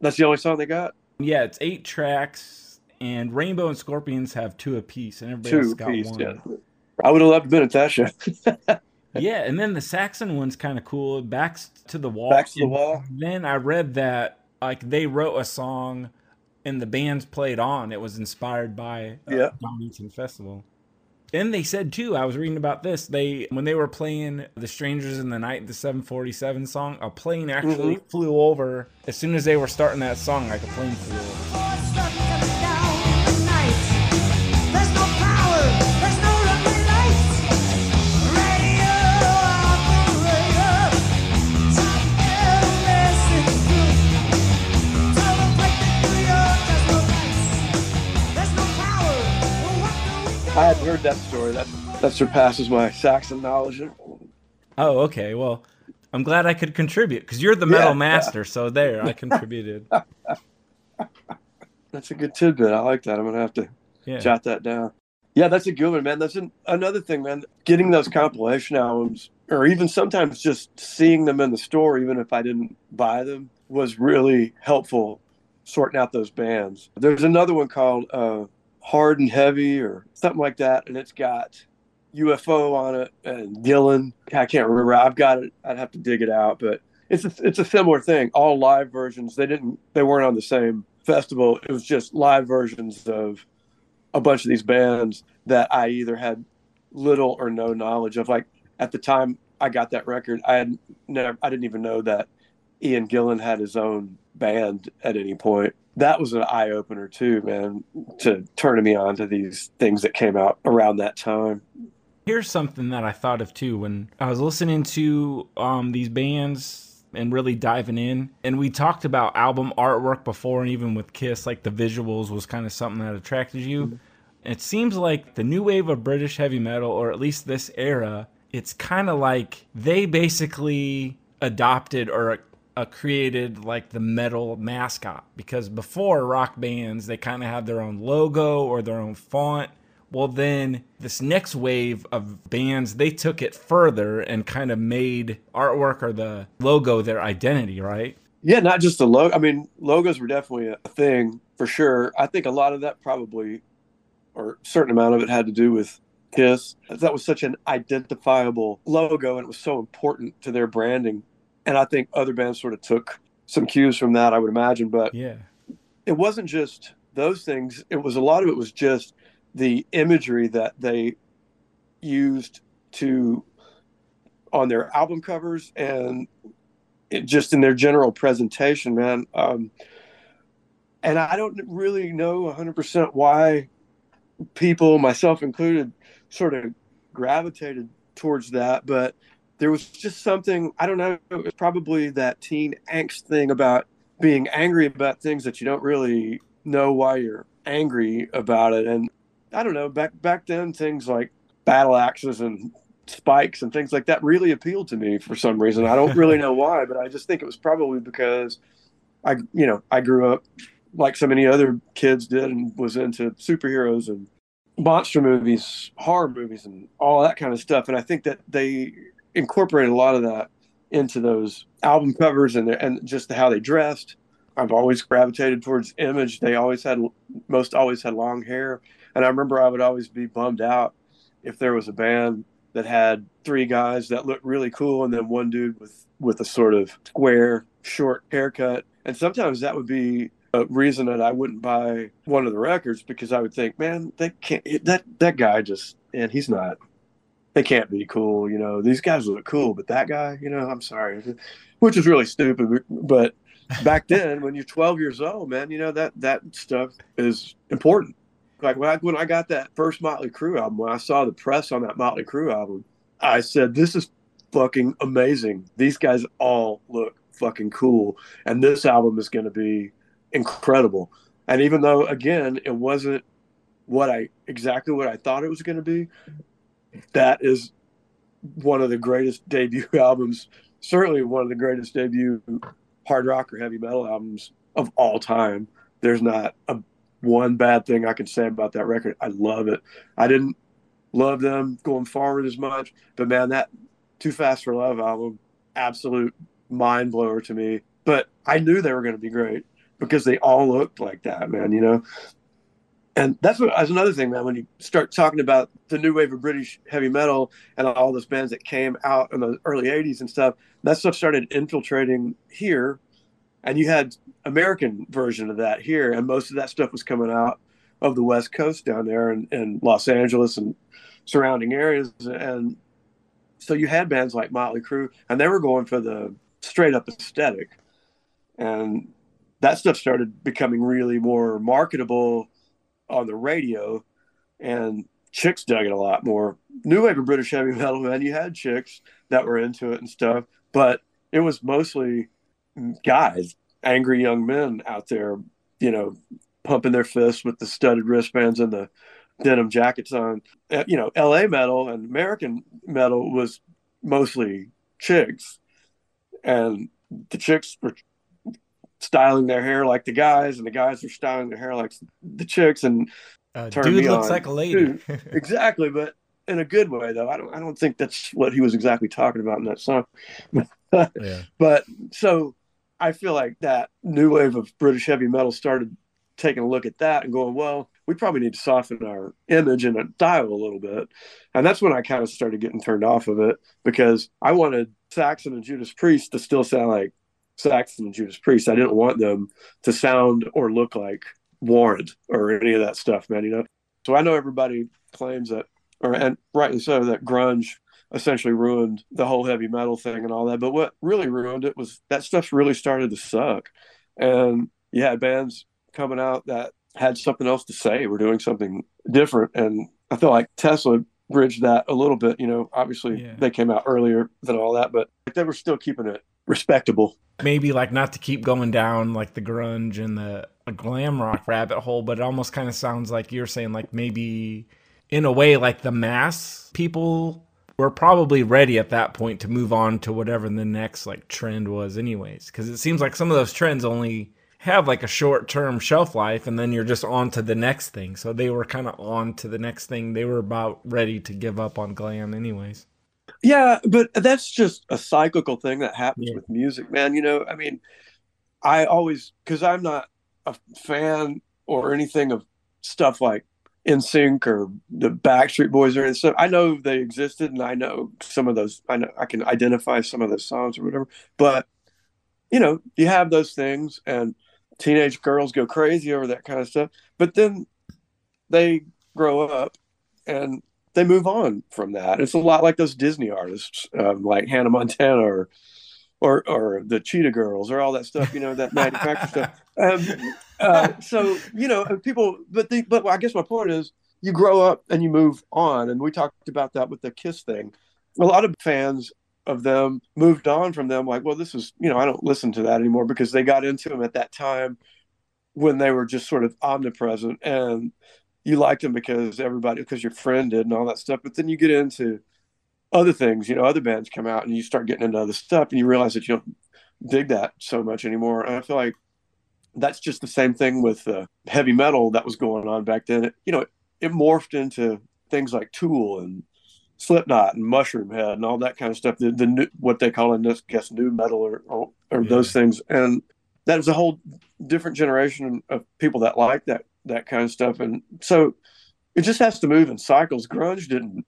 That's the only song they got. Yeah, it's eight tracks, and Rainbow and Scorpions have two apiece, and everybody Two else got piece. one. Yeah. I would have loved to been at that show. Yeah, and then the Saxon one's kind of cool. Backs to the wall. Backs to the And Wall. Then I read that like they wrote a song, and the bands played on. It was inspired by uh, Yeah. Donington Festival. And they said too, I was reading about this. They when they were playing "The Strangers in the Night," the 747 song, a plane actually Mm-hmm. flew over. As soon as they were starting that song, like a plane flew over. I hadn't heard that story. That that surpasses my Saxon knowledge. Oh, okay. Well, I'm glad I could contribute because you're the metal Yeah, master. So there, I contributed. That's a good tidbit. I like that. I'm gonna have to Yeah. jot that down. Yeah, that's a good one, man. That's an, another thing, man. Getting those compilation albums, or even sometimes just seeing them in the store, even if I didn't buy them, was really helpful sorting out those bands. There's another one called uh, Hard and Heavy or something like that, and it's got UFO on it and Gillan. I can't remember. I've got it. I'd have to dig it out, but it's a, it's a similar thing. All live versions. They didn't. They weren't on the same festival. It was just live versions of a bunch of these bands that I either had little or no knowledge of. Like at the time I got that record, I had never, I didn't even know that Ian Gillan had his own band at any point. That was an eye opener too, man, to turning me on to these things that came out around that time. Here's something that I thought of too when I was listening to um, these bands and really diving in. And we talked about album artwork before, and even with Kiss, like the visuals was kind of something that attracted you. It seems like the new wave of British heavy metal, or at least this era, it's kind of like they basically adopted or uh, created like the metal mascot because before rock bands they kind of had their own logo or their own font well then this next wave of bands they took it further and kind of made artwork or the logo their identity right Yeah, not just the logo. I mean, logos were definitely a thing for sure. I think a lot of that probably, or a certain amount of it, had to do with Kiss. That was such an identifiable logo, and it was so important to their branding. And I think other bands sort of took some cues from that, I would imagine. But yeah it wasn't just those things. It was a lot of it was just the imagery that they used to on their album covers and it just in their general presentation, man. Um, and I don't really know 100% why people, myself included, sort of gravitated towards that, but there was just something, I don't know, it was probably that teen angst thing about being angry about things that you don't really know why you're angry about it. And I don't know, back back then things like battle axes and spikes and things like that really appealed to me for some reason. I don't really know why, but I just think it was probably because I, you know, I grew up like so many other kids did and was into superheroes and monster movies, horror movies, and all that kind of stuff. And I think that they incorporated a lot of that into those album covers and and just how they dressed. I've always gravitated towards image. They always had most always had long hair, and I remember I would always be bummed out if there was a band that had three guys that looked really cool and then one dude with with a sort of square short haircut. And sometimes that would be a reason that I wouldn't buy one of the records because I would think, man, they can't that that guy just and he's not they can't be cool, you know. These guys look cool, but that guy, you know, I'm sorry. Which is really stupid, but back then when you're 12 years old, man, you know that that stuff is important. Like when I when I got that first Motley Crue album, when I saw the press on that Motley Crue album, I said, "This is fucking amazing. These guys all look fucking cool, and this album is going to be incredible." And even though, again, it wasn't what I exactly what I thought it was going to be, that is one of the greatest debut albums. Certainly, one of the greatest debut hard rock or heavy metal albums of all time. There's not a one bad thing I can say about that record. I love it. I didn't love them going forward as much, but man, that Too Fast for Love album, absolute mind blower to me. But I knew they were going to be great because they all looked like that, man. You know, and that's what that's another thing, man. When you start talking about the new wave of British heavy metal and all those bands that came out in the early '80s and stuff, that stuff started infiltrating here, and you had American version of that here, and most of that stuff was coming out of the West Coast down there in, in Los Angeles and surrounding areas, and so you had bands like Motley Crue, and they were going for the straight up aesthetic, and that stuff started becoming really more marketable on the radio, and chicks dug it a lot more. New wave of British heavy metal, man, you had chicks that were into it and stuff, but it was mostly guys, angry young men out there, you know, pumping their fists with the studded wristbands and the denim jackets on. Uh, You know, LA metal and American metal was mostly chicks, and the chicks were styling their hair like the guys, and the guys were styling their hair like the chicks, and Uh, dude looks on. like a lady. Dude. exactly, but in a good way though. I don't I don't think that's what he was exactly talking about in that song. yeah. But so I feel like that new wave of British heavy metal started taking a look at that and going, well, we probably need to soften our image and style a little bit. And that's when I kind of started getting turned off of it because I wanted Saxon and Judas Priest to still sound like Saxon and Judas Priest. I didn't want them to sound or look like Warrant or any of that stuff, man, you know? So I know everybody claims that, or and rightly so, that grunge essentially ruined the whole heavy metal thing and all that. But what really ruined it was that stuff really started to suck. And you had bands coming out that had something else to say, were doing something different. And I feel like Tesla bridged that a little bit. You know, obviously Yeah. they came out earlier than all that, but they were still keeping it respectable. Maybe like not to keep going down like the grunge and the glam rock rabbit hole, but it almost kind of sounds like you're saying like maybe in a way like the mass people were probably ready at that point to move on to whatever the next like trend was anyways. Because it seems like some of those trends only have like a short term shelf life and then you're just on to the next thing. So they were kind of on to the next thing. They were about ready to give up on glam anyways Yeah, but that's just a cyclical thing that happens Yeah. with music, man. You know, I mean, I always because I'm not a fan or anything of stuff like NSYNC or the Backstreet Boys or anything. I know they existed, and I know some of those. I know I can identify some of those songs or whatever. But you know, you have those things, and teenage girls go crazy over that kind of stuff. But then they grow up and they move on from that. It's a lot like those Disney artists, um, like Hannah Montana or, or or the Cheetah Girls or all that stuff. You know that manufactured stuff. Um, uh, so you know people, but the but I guess my point is you grow up and you move on, and we talked about that with the Kiss thing. A lot of fans of them moved on from them, like, well, this is you know I don't listen to that anymore because they got into them at that time when they were just sort of omnipresent and you liked them because everybody because your friend did and all that stuff. But then you get into other things, you know, other bands come out and you start getting into other stuff and you realize that you don't dig that so much anymore. And I feel like that's just the same thing with uh, heavy metal that was going on back then. It, you know, it, it morphed into things like Tool and Slipknot and Mushroom Head and all that kind of stuff. The, the new, what they call in this guess nu metal or or, or Yeah. those things, and that was a whole different generation of people that like that that kind of stuff. And so it just has to move in cycles. Grunge didn't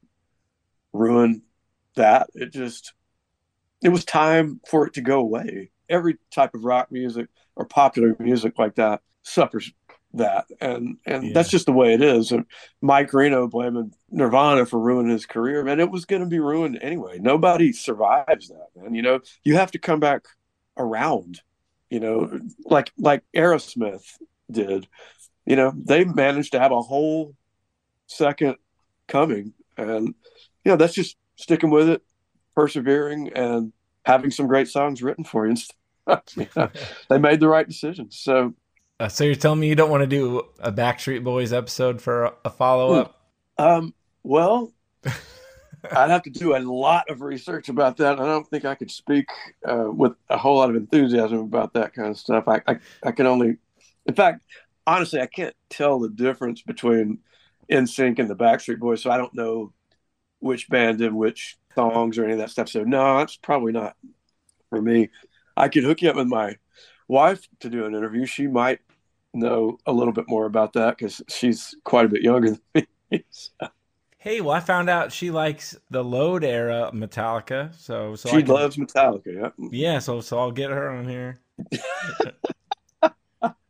ruin that. It just it was time for it to go away. Every type of rock music or popular music like that suffers that, and and Yeah. that's just the way it is. And Mike Reno blaming Nirvana for ruining his career, man. It was going to be ruined anyway. Nobody survives that, man. You know, you have to come back around. You know, like like Aerosmith did. You know, they managed to have a whole second coming, and you know that's just sticking with it, persevering, and having some great songs written for you. You know, they made the right decisions. So Uh, so you're telling me you don't want to do a Backstreet Boys episode for a, a follow up? Um, well, I'd have to do a lot of research about that. I don't think I could speak uh, with a whole lot of enthusiasm about that kind of stuff. I, I, I can only, in fact, honestly, I can't tell the difference between NSYNC and the Backstreet Boys, so I don't know which band did which songs or any of that stuff. So no, that's probably not for me. I could hook you up with my wife to do an interview. She might know a little bit more about that because she's quite a bit younger than me. So Hey, well, I found out she likes the Load era Metallica. So, so she can- loves Metallica. Yeah. Yeah, so so I'll get her on here.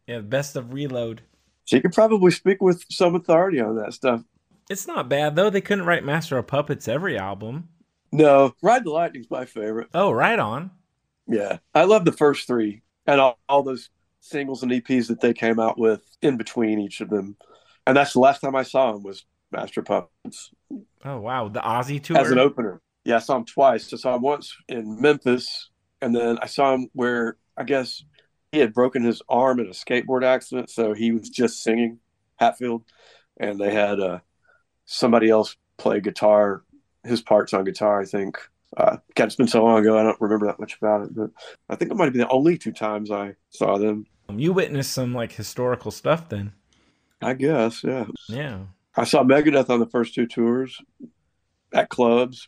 yeah, best of Reload. She could probably speak with some authority on that stuff. It's not bad though. They couldn't write Master of Puppets every album. No, Ride the Lightning's my favorite. Oh, right on. Yeah. I love the first three and all, all those singles and EPs that they came out with in between each of them. And that's the last time I saw him was Master of Puppets Oh wow, the Ozzy tour. as an opener. Yeah, I saw him twice. I saw him once in Memphis, and then I saw him where I guess he had broken his arm in a skateboard accident, so he was just singing Hatfield, and they had uh, somebody else play guitar, his parts on guitar. I think. Uh, God, it's been so long ago, I don't remember that much about it, but I think it might have been the only two times I saw them. you witnessed some like historical stuff then. I guess, yeah. Yeah. I saw Megadeth on the first two tours at clubs,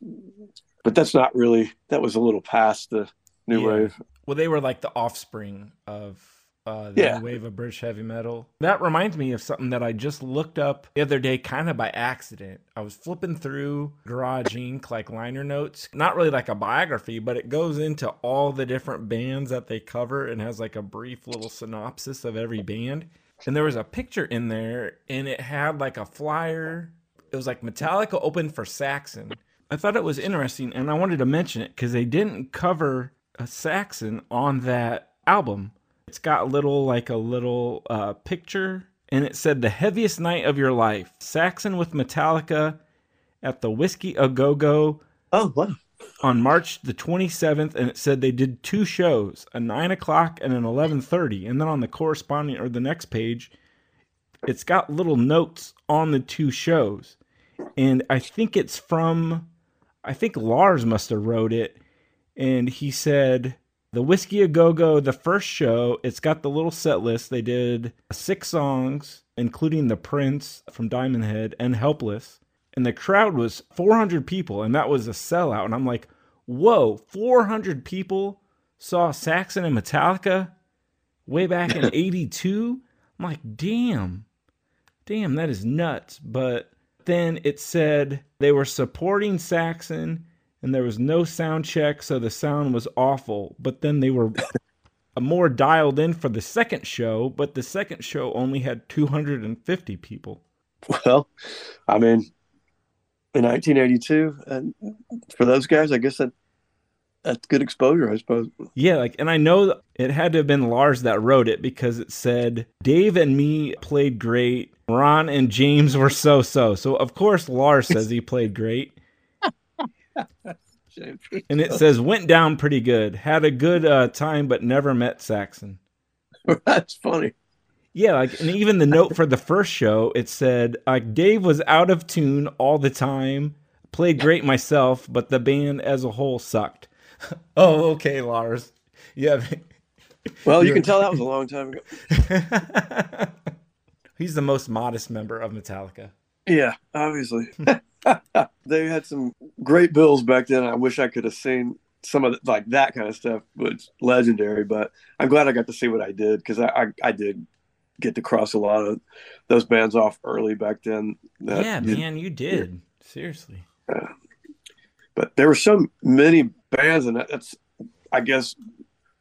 but that's not really. That was a little past the new Yeah. wave. Well, they were like the offspring of uh, the Yeah. wave of British heavy metal. That reminds me of something that I just looked up the other day, kind of by accident. I was flipping through Garage Inc., like liner notes, not really like a biography, but it goes into all the different bands that they cover and has like a brief little synopsis of every band. And there was a picture in there, and it had like a flyer. It was like Metallica open for Saxon. I thought it was interesting, and I wanted to mention it because they didn't cover Saxon on that album. It's got a little like a little uh, picture, and it said the heaviest night of your life. Saxon with Metallica at the Whisky A Go Go Oh wow! on March the 27th, and it said they did two shows, a nine o'clock and an 11:30. And then on the corresponding or the next page, it's got little notes on the two shows, and I think it's from, I think Lars must have wrote it, and he said the Whisky A Go Go, the first show, it's got the little set list. They did six songs, including The Prince from Diamond Head and Helpless. And the crowd was 400 people, and that was a sellout. And I'm like, whoa, 400 people saw Saxon and Metallica way back in 82? I'm like, damn, damn, that is nuts. But then it said they were supporting Saxon and there was no sound check, so the sound was awful. But then they were more dialed in for the second show, but the second show only had 250 people. Well, I mean, in 1982, and for those guys, I guess that that's good exposure, I suppose. Yeah, like, and I know it had to have been Lars that wrote it because it said Dave and me played great. Ron and James were so so. So of course Lars says he played great, and it says went down pretty good. Had a good uh, time, but never met Saxon. that's funny. Yeah, like and even the note for the first show, it said like Dave was out of tune all the time. Played great myself, but the band as a whole sucked. oh, okay, Lars. Yeah, Well, you can tell that was a long time ago. he's the most modest member of Metallica. Yeah, obviously. they had some great bills back then. I wish I could have seen some of the, like that kind of stuff was legendary, but I'm glad I got to see what I did because I, I I did get to cross a lot of those bands off early back then. that yeah, man, you did. Seriously. but there were so many bands, and that's I guess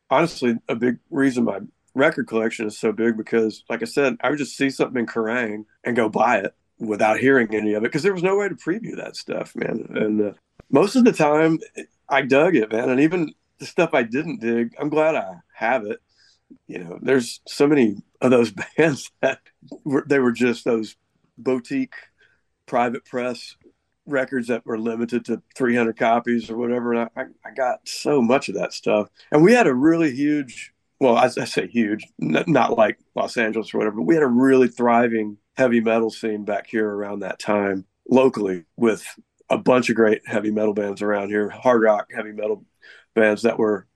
honestly a big reason my record collection is so big because, like I said, I would just see something in Kerrang and go buy it without hearing any of it because there was no way to preview that stuff, man. And uh, most of the time, I dug it, man. And even the stuff I didn't dig, I'm glad I have it. You know, there's so many of those bands that were, they were just those boutique private press records that were limited to 300 copies or whatever. And I, I got so much of that stuff. And we had a really huge, well, I, I say huge, n- not like Los Angeles or whatever, but we had a really thriving heavy metal scene back here around that time locally with a bunch of great heavy metal bands around here, hard rock heavy metal bands that were,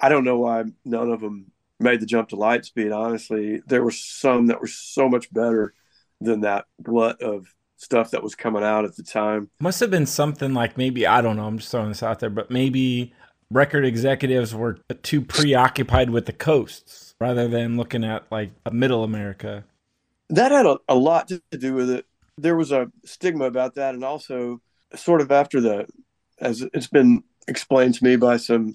I don't know why none of them made the jump to Lightspeed. Honestly, there were some that were so much better than that glut of stuff that was coming out at the time. Must have been something like maybe I don't know. I'm just throwing this out there, but maybe record executives were too preoccupied with the coasts rather than looking at like a middle America. That had a, a lot to do with it. There was a stigma about that, and also sort of after the, as it's been explained to me by some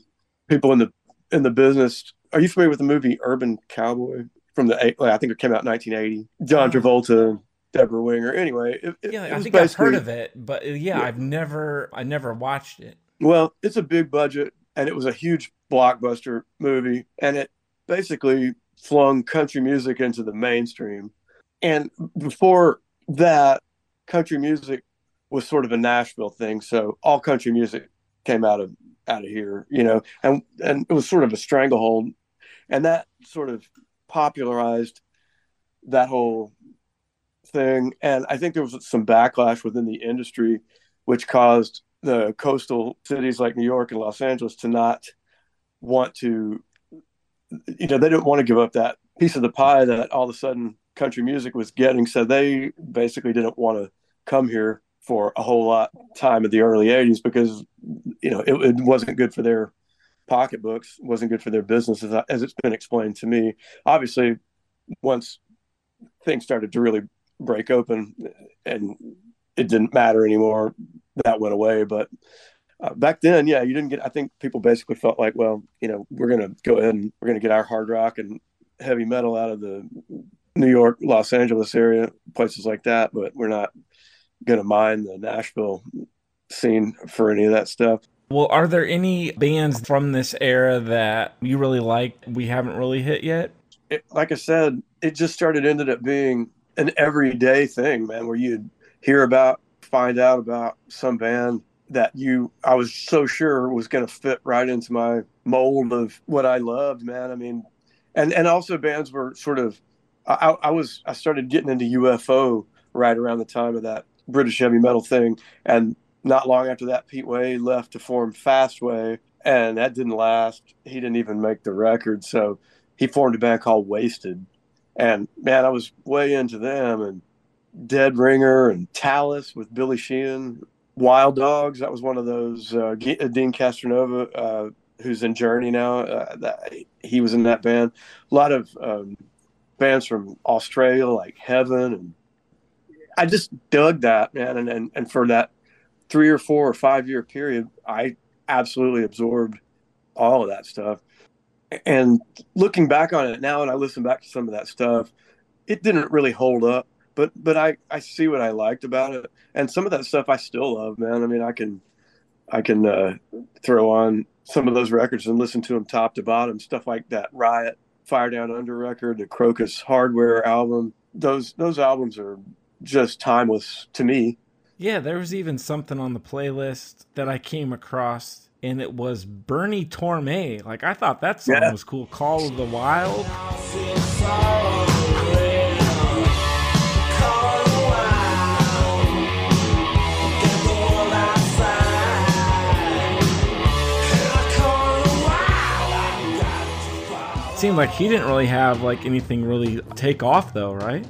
people in the in the business. Are you familiar with the movie Urban Cowboy from the? eight- I think it came out in 1980. John Travolta, and Debra Winger. Anyway, it, Yeah, it I think I've heard of it, but uh, yeah, Yeah. I've never, I never watched it. Well, it's a big budget and it was a huge blockbuster movie and it basically flung country music into the mainstream. And before that, country music was sort of a Nashville thing, so all country music came out of out of here, you know, and and it was sort of a stranglehold. And that sort of popularized that whole thing. And I think there was some backlash within the industry which caused the coastal cities like New York and Los Angeles to not want to, you know, they didn't want to give up that piece of the pie that all of a sudden country music was getting. So they basically didn't want to come here for a whole lot time in the early 80s because, you know, it, it wasn't good for their pocketbooks, wasn't good for their business as, as it's been explained to me. Obviously, once things started to really break open and it didn't matter anymore, that went away. But uh, back then, yeah, you didn't get. I think people basically felt like, well, you know, we're going to go ahead and we're going to get our hard rock and heavy metal out of the New York, Los Angeles area, places like that, but we're not going to mind the Nashville scene for any of that stuff. Well, are there any bands from this era that you really like we haven't really hit yet? It, like I said, it just started ended up being an everyday thing, man, where you'd hear about, find out about some band that you I was so sure was going to fit right into my mold of what I loved, man. I mean, and and also bands were sort of I, I was I started getting into UFO right around the time of that British heavy metal thing, and not long after that, Pete Way left to form Fastway, and that didn't last. He didn't even make the record, so he formed a band called Waysted, and man, I was way into them and Dead Ringer and Talas with Billy Sheehan, Wild Dogs. That was one of those. Uh, uh, Dean Castronova, uh, who's in Journey now, uh, that he was in that band. A lot of um, bands from Australia, like Heaven, and I just dug that man. And and, and for that three or four or five year period, I absolutely absorbed all of that stuff. And looking back on it now, and I listen back to some of that stuff, it didn't really hold up. But but I I see what I liked about it, and some of that stuff I still love, man. I mean, I can I can uh, throw on some of those records and listen to them top to bottom. Stuff like that Riot, Fire Down Under record, the Krokus Hardware album. Those those albums are just timeless to me. Yeah, there was even something on the playlist that I came across, and it was Bernie Torme. Like I thought that song Yeah. was cool. Call of the Wild. Seemed like he didn't really have like anything really take off though, right?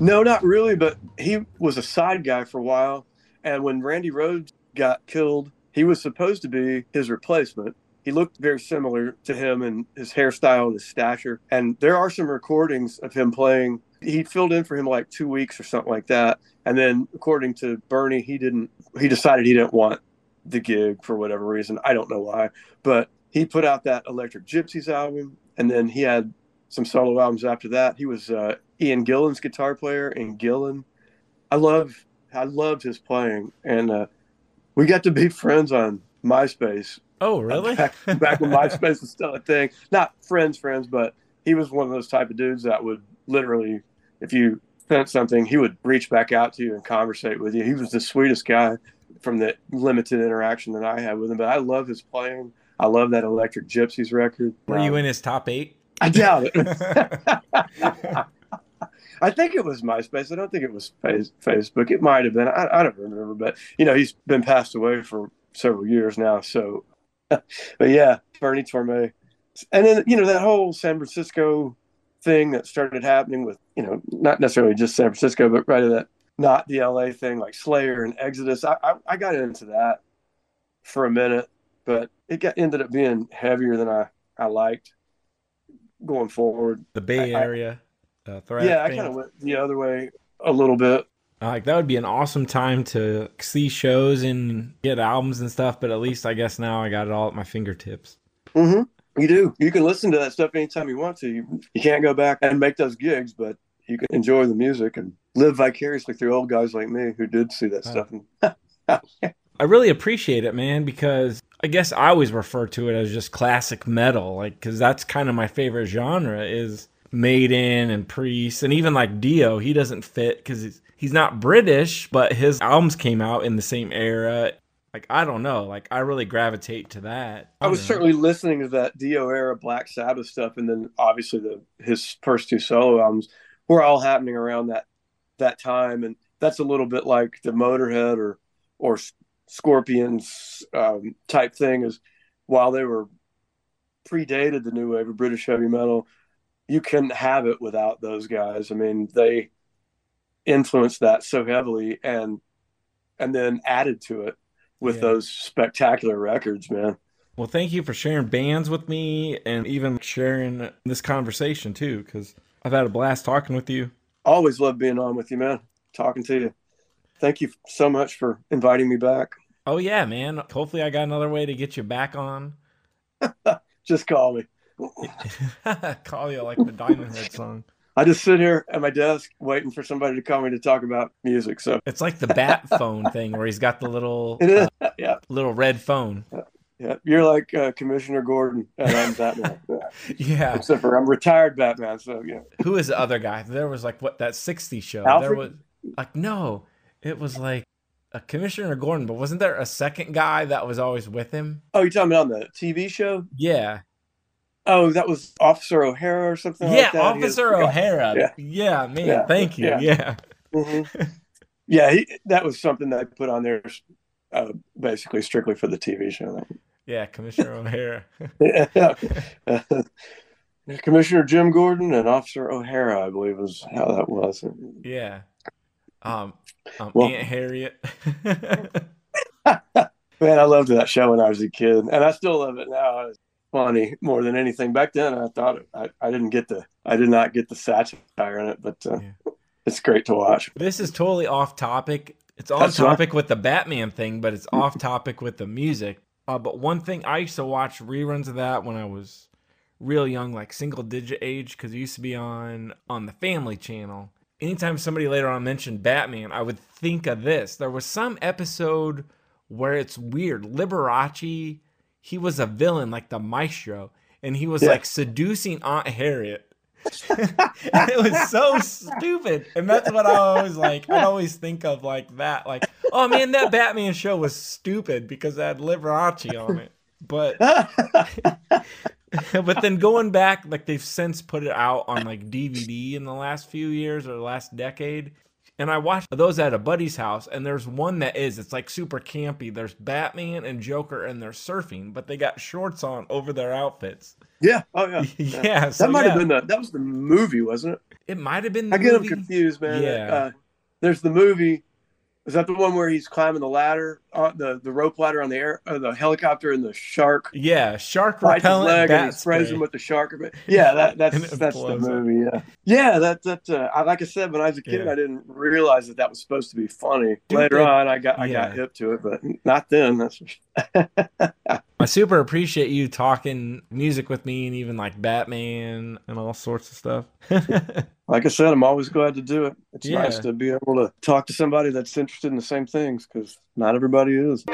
No, not really, but he was a side guy for a while. And when Randy Rhoads got killed, he was supposed to be his replacement. He looked very similar to him in his hairstyle and his stature. And there are some recordings of him playing. He filled in for him like two weeks or something like that. And then, according to Bernie, he didn't, he decided he didn't want the gig for whatever reason. I don't know why. But he put out that Electric Gypsies album. And then he had some solo albums after that. He was uh, Ian Gillan's guitar player in Gillan. I love I loved his playing, and uh, we got to be friends on MySpace Oh, really? back, back when MySpace was still a thing. Not friends, friends, but he was one of those type of dudes that would literally, if you sent something, he would reach back out to you and conversate with you. He was the sweetest guy from the limited interaction that I had with him. But I love his playing. I love that Electric Gypsies record. Were you Um, in his top eight? I doubt it. I think it was MySpace. I don't think it was Facebook. It might have been. I, I don't remember, but you know, he's been passed away for several years now. So, but yeah, Bernie Torme, and then you know that whole San Francisco thing that started happening with you know not necessarily just San Francisco, but right of that not the LA thing like Slayer and Exodus. I, I, I got into that for a minute, but it got ended up being heavier than I I liked going forward. The Bay I- I- Area. uh, thrash Yeah, I kind of went the other way a little bit. Like that would be an awesome time to see shows and get albums and stuff. But at least I guess now I got it all at my fingertips. hmm You do. You can listen to that stuff anytime you want to. You, you can't go back and make those gigs, but you can enjoy the music and live vicariously through old guys like me who did see that Oh. stuff. I really appreciate it, man, because I guess I always refer to it as just classic metal, like because that's kind of my favorite genre is Maiden and Priest, and even like Dio. He doesn't fit because he's he's not British, but his albums came out in the same era. Like I don't know, like I really gravitate to that. I was know. certainly listening to that Dio era Black Sabbath stuff, and then obviously the his first two solo albums were all happening around that that time, and that's a little bit like the Motorhead or or Scorpions um, type thing. Is while they were predated the new wave of British heavy metal, you couldn't have it without those guys. I mean, they influenced that so heavily, and and then added to it with Yeah. those spectacular records, man. Well, thank you for sharing bands with me and even sharing this conversation too, because I've had a blast talking with you. Always love being on with you, man. Talking to you. Thank you so much for inviting me back. Oh yeah, man. Hopefully, I got another way to get you back on. Just call me. Call you like the Diamond Head song. I just sit here at my desk waiting for somebody to call me to talk about music. So It's like the bat phone thing where he's got the little it is. uh, yeah, little red phone. yeah. You're like uh, Commissioner Gordon, and I'm Batman. Yeah. Except for I'm retired Batman. So yeah. Who is the other guy? There was like what that 60 show. There was like no, it was like a Commissioner Gordon, but wasn't there a second guy that was always with him? Oh, you're talking about on the TV show? Yeah. Oh, that was Officer O'Hara or something Yeah, like that. He is- Officer O'Hara. Yeah. Yeah, man. Yeah. Thank you. Yeah. Yeah. Mhm. yeah, he, that was something that I put on there uh, basically strictly for the TV show. Yeah, Commissioner O'Hara. Yeah. Commissioner Jim Gordon and Officer O'Hara, I believe, is how that was. yeah. Um, um Well- Aunt Harriet. Man, I loved that show when I was a kid, and I still love it now. It's funny more than anything. Back then, I thought it, I, I didn't get the I did not get the satire in it, but uh, Yeah. it's great to watch. This is totally off topic. It's on That's right. topic with the Batman thing, but it's off topic with the music. Uh, but one thing I used to watch reruns of that when I was real young, like single digit age, because it used to be on on the Family Channel. Anytime somebody later on mentioned Batman, I would think of this. There was some episode where it's weird. Liberace, he was a villain like the Maestro, and he was Yeah. like seducing Aunt Harriet. And it was so stupid. And that's what I always like. I always think of like that. Like, oh man, that Batman show was stupid because it had Liberace on it. But but then going back, like they've since put it out on like DVD in the last few years or the last decade. And I watched those at a buddy's house, and there's one that is, it's like super campy. There's Batman and Joker, and they're surfing, but they got shorts on over their outfits. Yeah. Oh yeah. yeah, so that might yeah, have been the that was the movie, wasn't it? it might have been. The I get them movie. confused, man. Yeah. Uh, there's the movie. Is that the one where he's climbing the ladder, uh, the the rope ladder on the air, uh, the helicopter, and the shark Yeah, shark bites his repellent leg and he sprays spray. him with the shark? Yeah, that, that's that's the movie. Yeah, yeah. That that uh, I, like I said, when I was a kid, Yeah. I didn't realize that that was supposed to be funny. Dude, Later on, I got I yeah. got hip to it, but not then. That's I super appreciate you talking music with me and even like Batman and all sorts of stuff. like I said, I'm always glad to do it. It's nice to be able to talk to somebody that's interested in the same things because not everybody is.